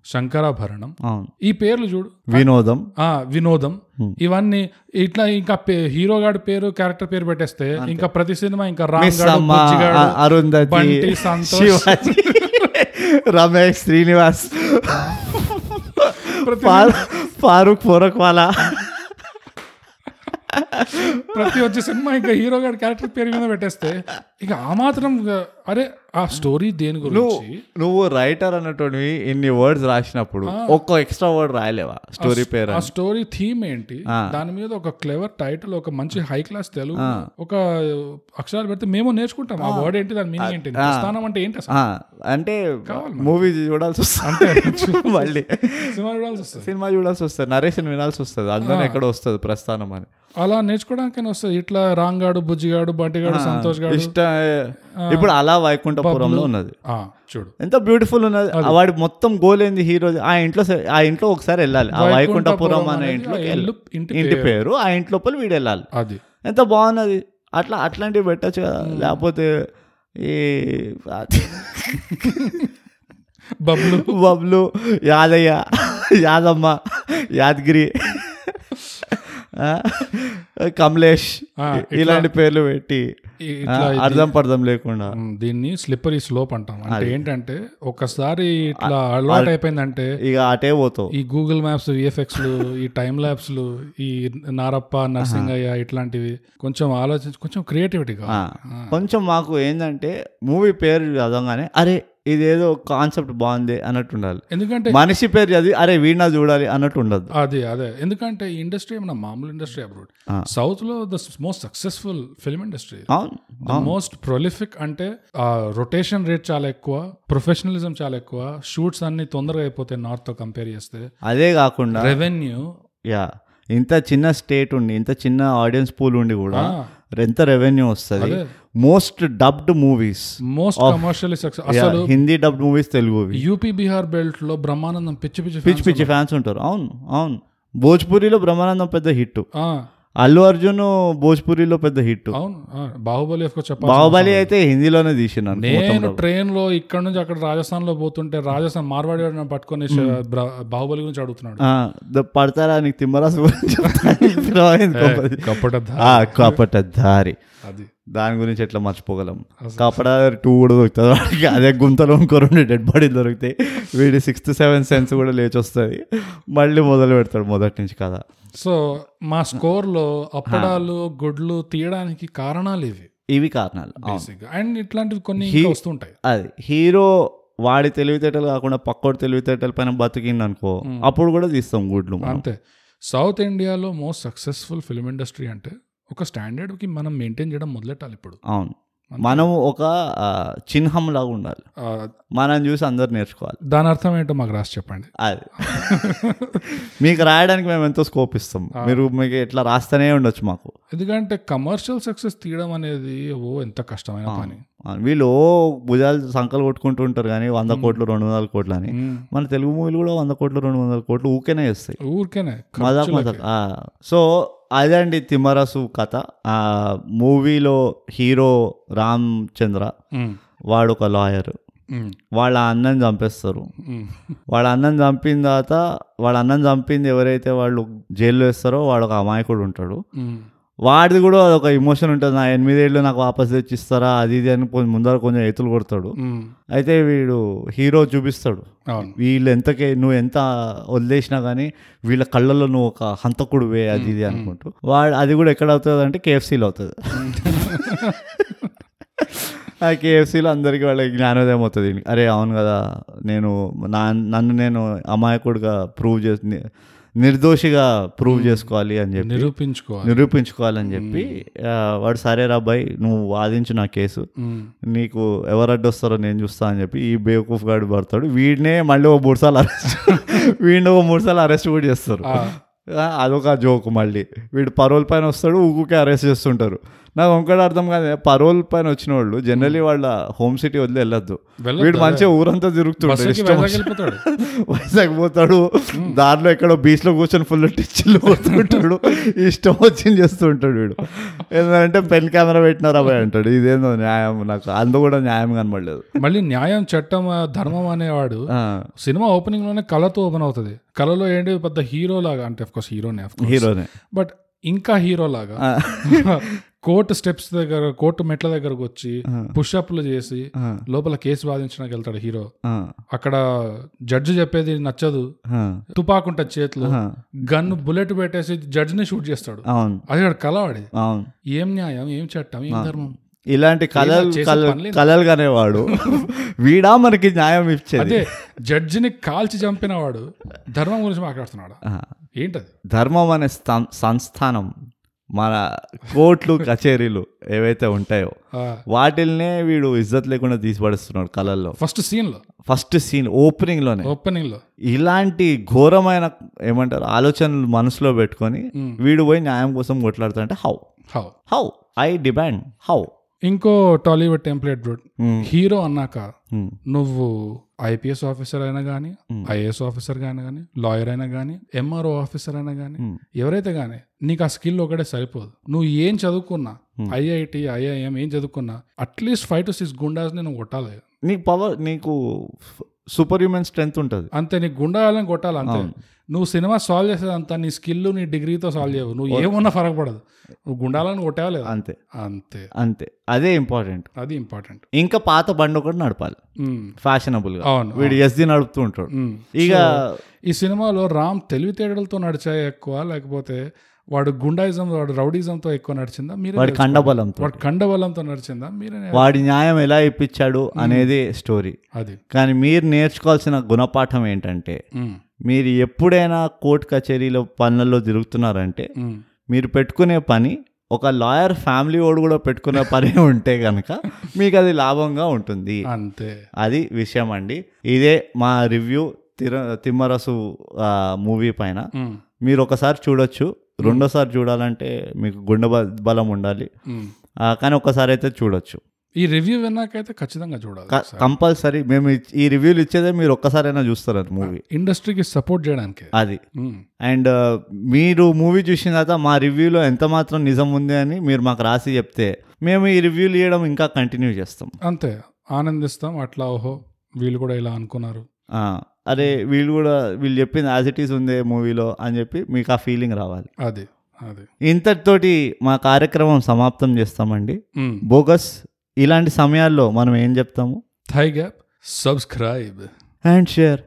శంకరాభరణం ఈ పేర్లు చూడు. వినోదం. వినోదం. ఇవన్నీ ఇట్లా ఇంకా పే- హీరో గాడి పేరు క్యారెక్టర్ పేరు పెట్టేస్తే ఇంకా ప్రతి సినిమా ఇంకా రామ్ మిస్ గాడు, అమ్మ బుజ్జిగాడు, అ- అరుంధతి బంటి, సంతోష్. శివాజీ రమేష్ శ్రీనివాస్. ఫారూక్ ఫోరక్ వాలా ప్రతి వచ్చే సినిమా ఇంకా హీరో గారి క్యారెక్టర్ పేరు మీద పెట్టేస్తే ఇక ఆ మాత్రం అరే ఆ స్టోరీ దేని గురించి? నువ్వు రైటర్ అన్నటువంటి ఇన్ని వర్డ్స్ రాసినప్పుడు ఒక్క ఎక్స్ట్రా వర్డ్ రాయలేవా స్టోరీ పేరు ఆ స్టోరీ థీమ్ ఏంటి? దాని మీద ఒక క్లెవర్ టైటిల్ ఒక మంచి హై క్లాస్ తెలుగు ఒక అక్షరాలు పెడితే మేము నేర్చుకుంటాం. ఆ వర్డ్ ఏంటి దాని మీనింగ్ ఏంటి? ప్రస్థానం అంటే ఏంటి అంటే మూవీ చూడాల్సి వస్తుంది. మళ్ళీ సినిమా చూడాల్సి వస్తుంది. సినిమా చూడాల్సి వస్తుంది. నరేషన్ వినాల్సి వస్తుంది. అందులో ఎక్కడ వస్తుంది ప్రస్థానం అని. అలా నేర్చుకోవడానికైనా వస్తుంది. ఇట్లా రాంగాడు బుజ్జిగాడు బంటిగాడు సంతోష్ గాడు ఇష్ట ఇప్పుడు అలా వైకుంఠపురంలో ఉన్నది. చూడు. ఎంత బ్యూటిఫుల్ ఉన్నది. వాడి మొత్తం గోల్ ఏంది హీరో? ఆ ఇంట్లో ఆ ఇంట్లో ఒకసారి వెళ్ళాలి. ఆ వైకుంఠపురం అనే ఇంట్లో ఇంటి పేరు. ఆ ఇంటి లోపల వీడు వెళ్ళాలి. అది. ఎంత బాగున్నది. అట్లా అట్లాంటివి పెట్టచ్చు కదా. లేకపోతే ఈ బబ్లు. బబ్లు యాదయ్య యాదమ్మ యాదగిరి. కమలేష్ ఇలాంటి పేర్లు పెట్టి అర్థం పర్థం లేకుండా. దీన్ని స్లిప్పరీ స్లోప్ అంటాం. అంటే ఏంటంటే ఒకసారి ఇట్లా అలవాటు అయిపోయిందంటే ఇక అటే పోతావు. ఈ గూగుల్ మ్యాప్స్ విఎఫ్ఎక్స్లు ఈ టైం ల్యాబ్స్లు ఈ నారప్ప నర్సింగయ్య ఇట్లాంటివి కొంచెం ఆలోచించి కొంచెం క్రియేటివిటీ ఆ, కొంచెం మాకు ఏంటంటే మూవీ పేరు చదవగానే అరే ఇదేదో కాన్సెప్ట్ బాగుంది అన్నట్టు ఉండాలి. ఎందుకంటే మనిషి పేరు చదివి అరే వీణా చూడాలి అన్నట్టు ఉండదు. అదే అదే. ఎందుకంటే ఈ ఇండస్ట్రీ ఏమన్నా మామూలు ఇండస్ట్రీ అబ్రోడ్. సౌత్లో the most successful film industry most prolific అంటే రొటేషన్ రేట్ చాలా ఎక్కువ ప్రొఫెషనలిజం చాలా ఎక్కువ షూట్స్ అన్ని తొందరగా అయిపోతాయి నార్త్తో కంపేర్ చేస్తే అదే కాకుండా రెవెన్యూ యా. ఇంత చిన్న స్టేట్ ఉండి ఇంత చిన్న ఆడియన్స్ పూల్ ఉండి కూడా ఎంత రెవెన్యూ వస్తుంది. Most dubbed movies most commercially success అసలు హిందీ డబ్డ్ మూవీస్ తెలుగువి యూపీ బీహార్ బెల్ట్లో బ్రహ్మానందం పిచ్చి పిచ్చి పిచ్చి fans పిచ్చి ఫ్యాన్స్ ఉంటారు. అవును అవును. భోజ్పురిలో బ్రహ్మానందం పెద్ద హిట్ అల్లు అర్జున్ భోజ్పురిలో పెద్ద హిట్. అవును బాహుబలి చెప్పాలి బాహుబలి అయితే హిందీలోనే తీసినాను నేను ట్రైన్లో ఇక్కడ నుంచి అక్కడ రాజస్థాన్లో పోతుంటే రాజస్థాన్ మార్వాడి పట్టుకొని బాహుబలి గురించి అడుగుతున్నాడు. పడతారా నీకు తిమ్మరాసు గురించి కాపటధారి అది. దాని గురించి ఎట్లా మర్చిపోగలం? కాపటధారి టూ కూడా దొరుకుతుంది వాడికి అదే గుంతలో ఇంకో రెండు డెడ్ బాడీలు దొరుకుతాయి. వీడి సిక్స్త్ సెవెన్ సెన్స్ కూడా లేచి వస్తుంది మళ్ళీ మొదలు పెడతాడు మొదటి నుంచి కదా సో మా స్కోర్లో అప్పడాలు గుడ్లు తీయడానికి కారణాలు ఇవి. ఇవి కారణాలు అండ్ ఇట్లాంటివి కొన్ని వస్తుంటాయి. అది హీరో వాడి తెలివితేటలు కాకుండా పక్కోడి తెలివితేటల పైన బతికింది అనుకో అప్పుడు కూడా తీస్తాం గుడ్లు. అంతే. సౌత్ ఇండియాలో మోస్ట్ సక్సెస్ఫుల్ ఫిల్మ్ ఇండస్ట్రీ అంటే ఒక స్టాండర్డ్కి మనం మెయింటైన్ చేయడం మొదలెట్టాలి ఇప్పుడు. అవును. మనం ఒక చిహ్నం లాగా ఉండాలి. మనం చూసి అందరు నేర్చుకోవాలి. దాని అర్థం ఏంటో మాకు రాసి చెప్పండి. అది. మీకు రాయడానికి మేము ఎంతో స్కోప్ ఇస్తాం. మీరు మీకు ఎట్లా రాస్తూనే ఉండొచ్చు మాకు. ఎందుకంటే కమర్షియల్ సక్సెస్ తీయడం అనేది ఓ ఎంత కష్టమైన పని. వీళ్ళు ఓ భుజాలు సంకలు కొట్టుకుంటూ ఉంటారు కానీ వంద కోట్లు రెండు వందల కోట్లు అని. మన తెలుగు మూవీలు కూడా వంద కోట్లు రెండు వందల కోట్లు చేస్తాయి. ఊరికేనే. మజాక్ ఆ, సో అదండి తిమ్మరసు కథ ఆ మూవీలో హీరో రామ్ చంద్ర. వాడు ఒక లాయర్. వాళ్ళ అన్నని చంపేస్తారు. వాళ్ళ అన్నం చంపిన తర్వాత వాళ్ళ అన్నం చంపింది ఎవరైతే వాళ్ళు జైల్లో వేస్తారో వాడు ఒక అమాయకుడు ఉంటాడు. వాడిది కూడా ఒక ఎమోషన్ ఉంటుంది. నా ఎనిమిదేళ్ళు నాకు వాపస్ తెచ్చిస్తారా? అది ఇది అని కొంచెం ముందర కొంచెం ఎతులు కొడతాడు. అయితే వీడు హీరో చూపిస్తాడు. వీళ్ళు ఎంతకే నువ్వు ఎంత వదిలేసినా కానీ వీళ్ళ కళ్ళల్లో నువ్వు ఒక హంతకుడువే అది ఇది అనుకుంటూ. వాడు అది కూడా ఎక్కడ అవుతుంది అంటే కేఎఫ్సీలో అవుతుంది. ఆ కేఎఫ్సీలో అందరికీ వాళ్ళకి జ్ఞానోదయం అవుతుంది. అరే అవును కదా నేను నా నన్ను నేను అమాయకుడిగా ప్రూవ్ చేసి నిర్దోషిగా ప్రూవ్ చేసుకోవాలి అని చెప్పి నిరూపించుకోవాలి. నిరూపించుకోవాలని చెప్పి ఆ, వాడు సరే రాబాయ్ నువ్వు వాదించు నా కేసు. ఉమ్, నీకు ఎవరు అడ్డొస్తారో నేను చూస్తా అని చెప్పి ఈ బేవకూఫ్ గాడు పడతాడు. వీడినే మళ్ళీ ఒక మూడు సార్లు అరెస్ట్ వీడిని ఒక మూడు సార్లు అరెస్ట్ కూడా చేస్తారు. అదొక జోక్ మళ్ళీ. వీడు పరోల్ పైన వస్తాడు ఊకే అరెస్ట్ చేస్తుంటారు. నాకు ఇంకోటి అర్థం కాదు. పరోల్ పైన వచ్చిన వాళ్ళు జనరలీ వాళ్ళ హోమ్ సిటీ వదిలి వెళ్ళొద్దు. వీడు మంచిగా ఊరంతా తిరుగుతుంటాడు వైజాగ్ పోతాడు దారిలో ఎక్కడో బీచ్లో కూర్చొని ఫుల్ టిచ్చిల్ పోతుంటాడు ఇష్టం వచ్చింది చేస్తూ ఉంటాడు వీడు. ఏంటంటే పెన్ కెమెరా పెట్టినారా భయ్ అంటాడు. ఇదేందో న్యాయం నాకు అందు కూడా న్యాయం కనబడలేదు. మళ్ళీ న్యాయం చట్టం ధర్మం అనేవాడు సినిమా ఓపెనింగ్లోనే కళతో ఓపెన్ అవుతుంది. కళలో ఏంటి పెద్ద హీరో లాగా అంటే కోర్స్ హీరోనే హీరోనే. బట్ ఇంకా హీరో లాగా కోర్టు స్టెప్స్ దగ్గర కోర్టు మెట్ల దగ్గరకు వచ్చి ఆ. పుషప్లు చేసి లోపల కేసు వాదించడానికి వెళ్తాడు హీరో అక్కడ జడ్జి చెప్పేది నచ్చదు. తుపాకుంట చేతిలో. గన్ బుల్లెట్ పెట్టేసి జడ్జిని షూట్ చేస్తాడు. అది వాడు కలవాడి. ఏం న్యాయం? ఏం చట్టం? ఏం ధర్మం? ఇలాంటి కళలు. కళలు కనేవాడు వీడా మనకి న్యాయం ఇచ్చేది. అదే జడ్జిని కాల్చి చంపినవాడు ధర్మం గురించి మాట్లాడుతున్నాడు? ఏంటది? ధర్మం అనే స్థా- సంస్థానం మన కోర్టులు కచేరీలు ఏవైతే ఉంటాయో వాటిల్నే వీడు ఇజ్జత్ లేకుండా తీసిపడుస్తున్నాడు కళల్లో ఫస్ట్ సీన్లో ఫస్ట్ సీన్ ఓపెనింగ్లోనే ఓపెనింగ్లో ఇలాంటి ఘోరమైన ఏమంటారు ఆలోచనలు మనసులో పెట్టుకొని. వీడు పోయి న్యాయం కోసం కొట్లాడుతుంటే how? How. How? I demand how? ఇంకో టాలీవుడ్ టెంప్లెట్ బ్రో హీరో అన్నాక నువ్వు ఐపీఎస్ ఆఫీసర్ అయినా కానీ ఐఏఎస్ ఆఫీసర్ అయినా కానీ లాయర్ అయినా కానీ ఎంఆర్ఓ ఆఫీసర్ అయినా కానీ ఎవరైతే కానీ నీకు ఆ స్కిల్ ఒకటే సరిపోదు. నువ్వు ఏం చదువుకున్నా ఐఐటి ఐఐఎం ఏం చదువుకున్నా at least five to six goondas నేను కొట్టాలి. నీకు పవర్ నీకు సూపర్ హ్యూమన్ స్ట్రెంగ్త్ ఉంటుంది. అంతే నీకు గుండాలని కొట్టాలి అంతే. నువ్వు సినిమా సాల్వ్ చేసేది అంతా నీ స్కిల్ నీ డిగ్రీతో సాల్వ్ చేయవు. నువ్వు ఏమున్నా ఫరక పడదు నువ్వు గుండాలని కొట్టావా లేదా అంతే. అంతే. అంతే. అదే ఇంపార్టెంట్ అది ఇంపార్టెంట్ ఇంకా పాత బండి ఒకటి నడపాలి. ఫ్యాషనబుల్గా అవును వీడు ఎస్ది నడుపుతూ ఉంటాడు. ఇక ఈ సినిమాలో రామ్ తెలివితేటలతో నడిచాయి ఎక్కువ? లేకపోతే వాడు గుండాయిజం వాడు రౌడీజంతో ఎక్కువ నడిచిందా? మీరే వాడి కండబలంతో. వాడు కండబలంతో నడిచిందా? మీరే వాడి న్యాయం ఎలా ఇప్పించాడు అనేది స్టోరీ. అది. కానీ మీరు నేర్చుకోవాల్సిన గుణపాఠం ఏంటంటే మీరు ఎప్పుడైనా కోర్టు కచేరీలో పనులలో తిరుగుతున్నారంటే మీరు పెట్టుకునే పని ఒక లాయర్ ఫ్యామిలీ వాడు కూడా పెట్టుకునే పని ఉంటే కనుక మీకు అది లాభంగా ఉంటుంది. అంతే. అది విషయం అండి. ఇదే మా రివ్యూ తిర తిమ్మరసు మూవీ పైన. మీరు ఒకసారి చూడొచ్చు. రెండోసారి చూడాలంటే మీకు గుండె బలం ఉండాలి. కానీ ఒకసారి అయితే చూడొచ్చు. ఈ రివ్యూ విన్నాకైతే ఖచ్చితంగా చూడాలి కంపల్సరీ మేము ఈ రివ్యూలు ఇచ్చేదే మీరు ఒక్కసారైనా చూస్తారు అది మూవీ. ఇండస్ట్రీకి సపోర్ట్ చేయడానికి. అది. అండ్ మీరు మూవీ చూసిన తర్వాత మా రివ్యూలో ఎంత మాత్రం నిజం ఉంది అని మీరు మాకు రాసి చెప్తే మేము ఈ రివ్యూలు ఇవ్వడం ఇంకా కంటిన్యూ చేస్తాం. అంతే. ఆనందిస్తాం. అట్లా ఓహో వీళ్ళు కూడా ఇలా అనుకున్నారు. అరే వీళ్ళు కూడా వీళ్ళు చెప్పింది యాజ్ ఇట్ ఈస్ ఉంది మూవీలో అని చెప్పి మీకు ఆ ఫీలింగ్ రావాలి. అది అది. ఇంతటితోటి మా కార్యక్రమం సమాప్తం చేస్తామండి. ఉమ్. బోగస్ ఇలాంటి సమయాల్లో మనం ఏం చెప్తాము? Thigh gap subscribe and share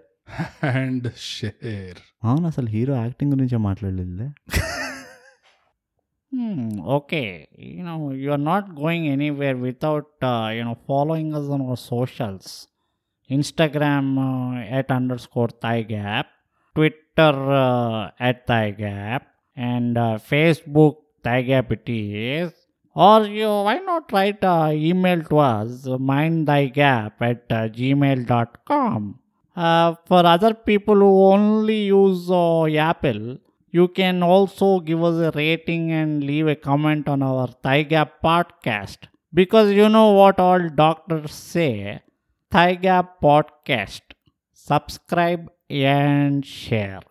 and share అవును అసలు హీరో యాక్టింగ్ గురించే మాట్లాడలేదులే. Hmm, okay, you know, you are not going anywhere without, uh, you know, following Instagram uh, at underscore thigh gap, Twitter uh, at thigh gap, and uh, Facebook thigh gap it is. Or you, why not write uh, email to us, mindthygap at uh, gmail.com. For other people who only use Apple, you can also give us a rating and leave a comment on our Thigh Gap podcast. Because you know what all doctors say Thigh Gap podcast. Subscribe and share.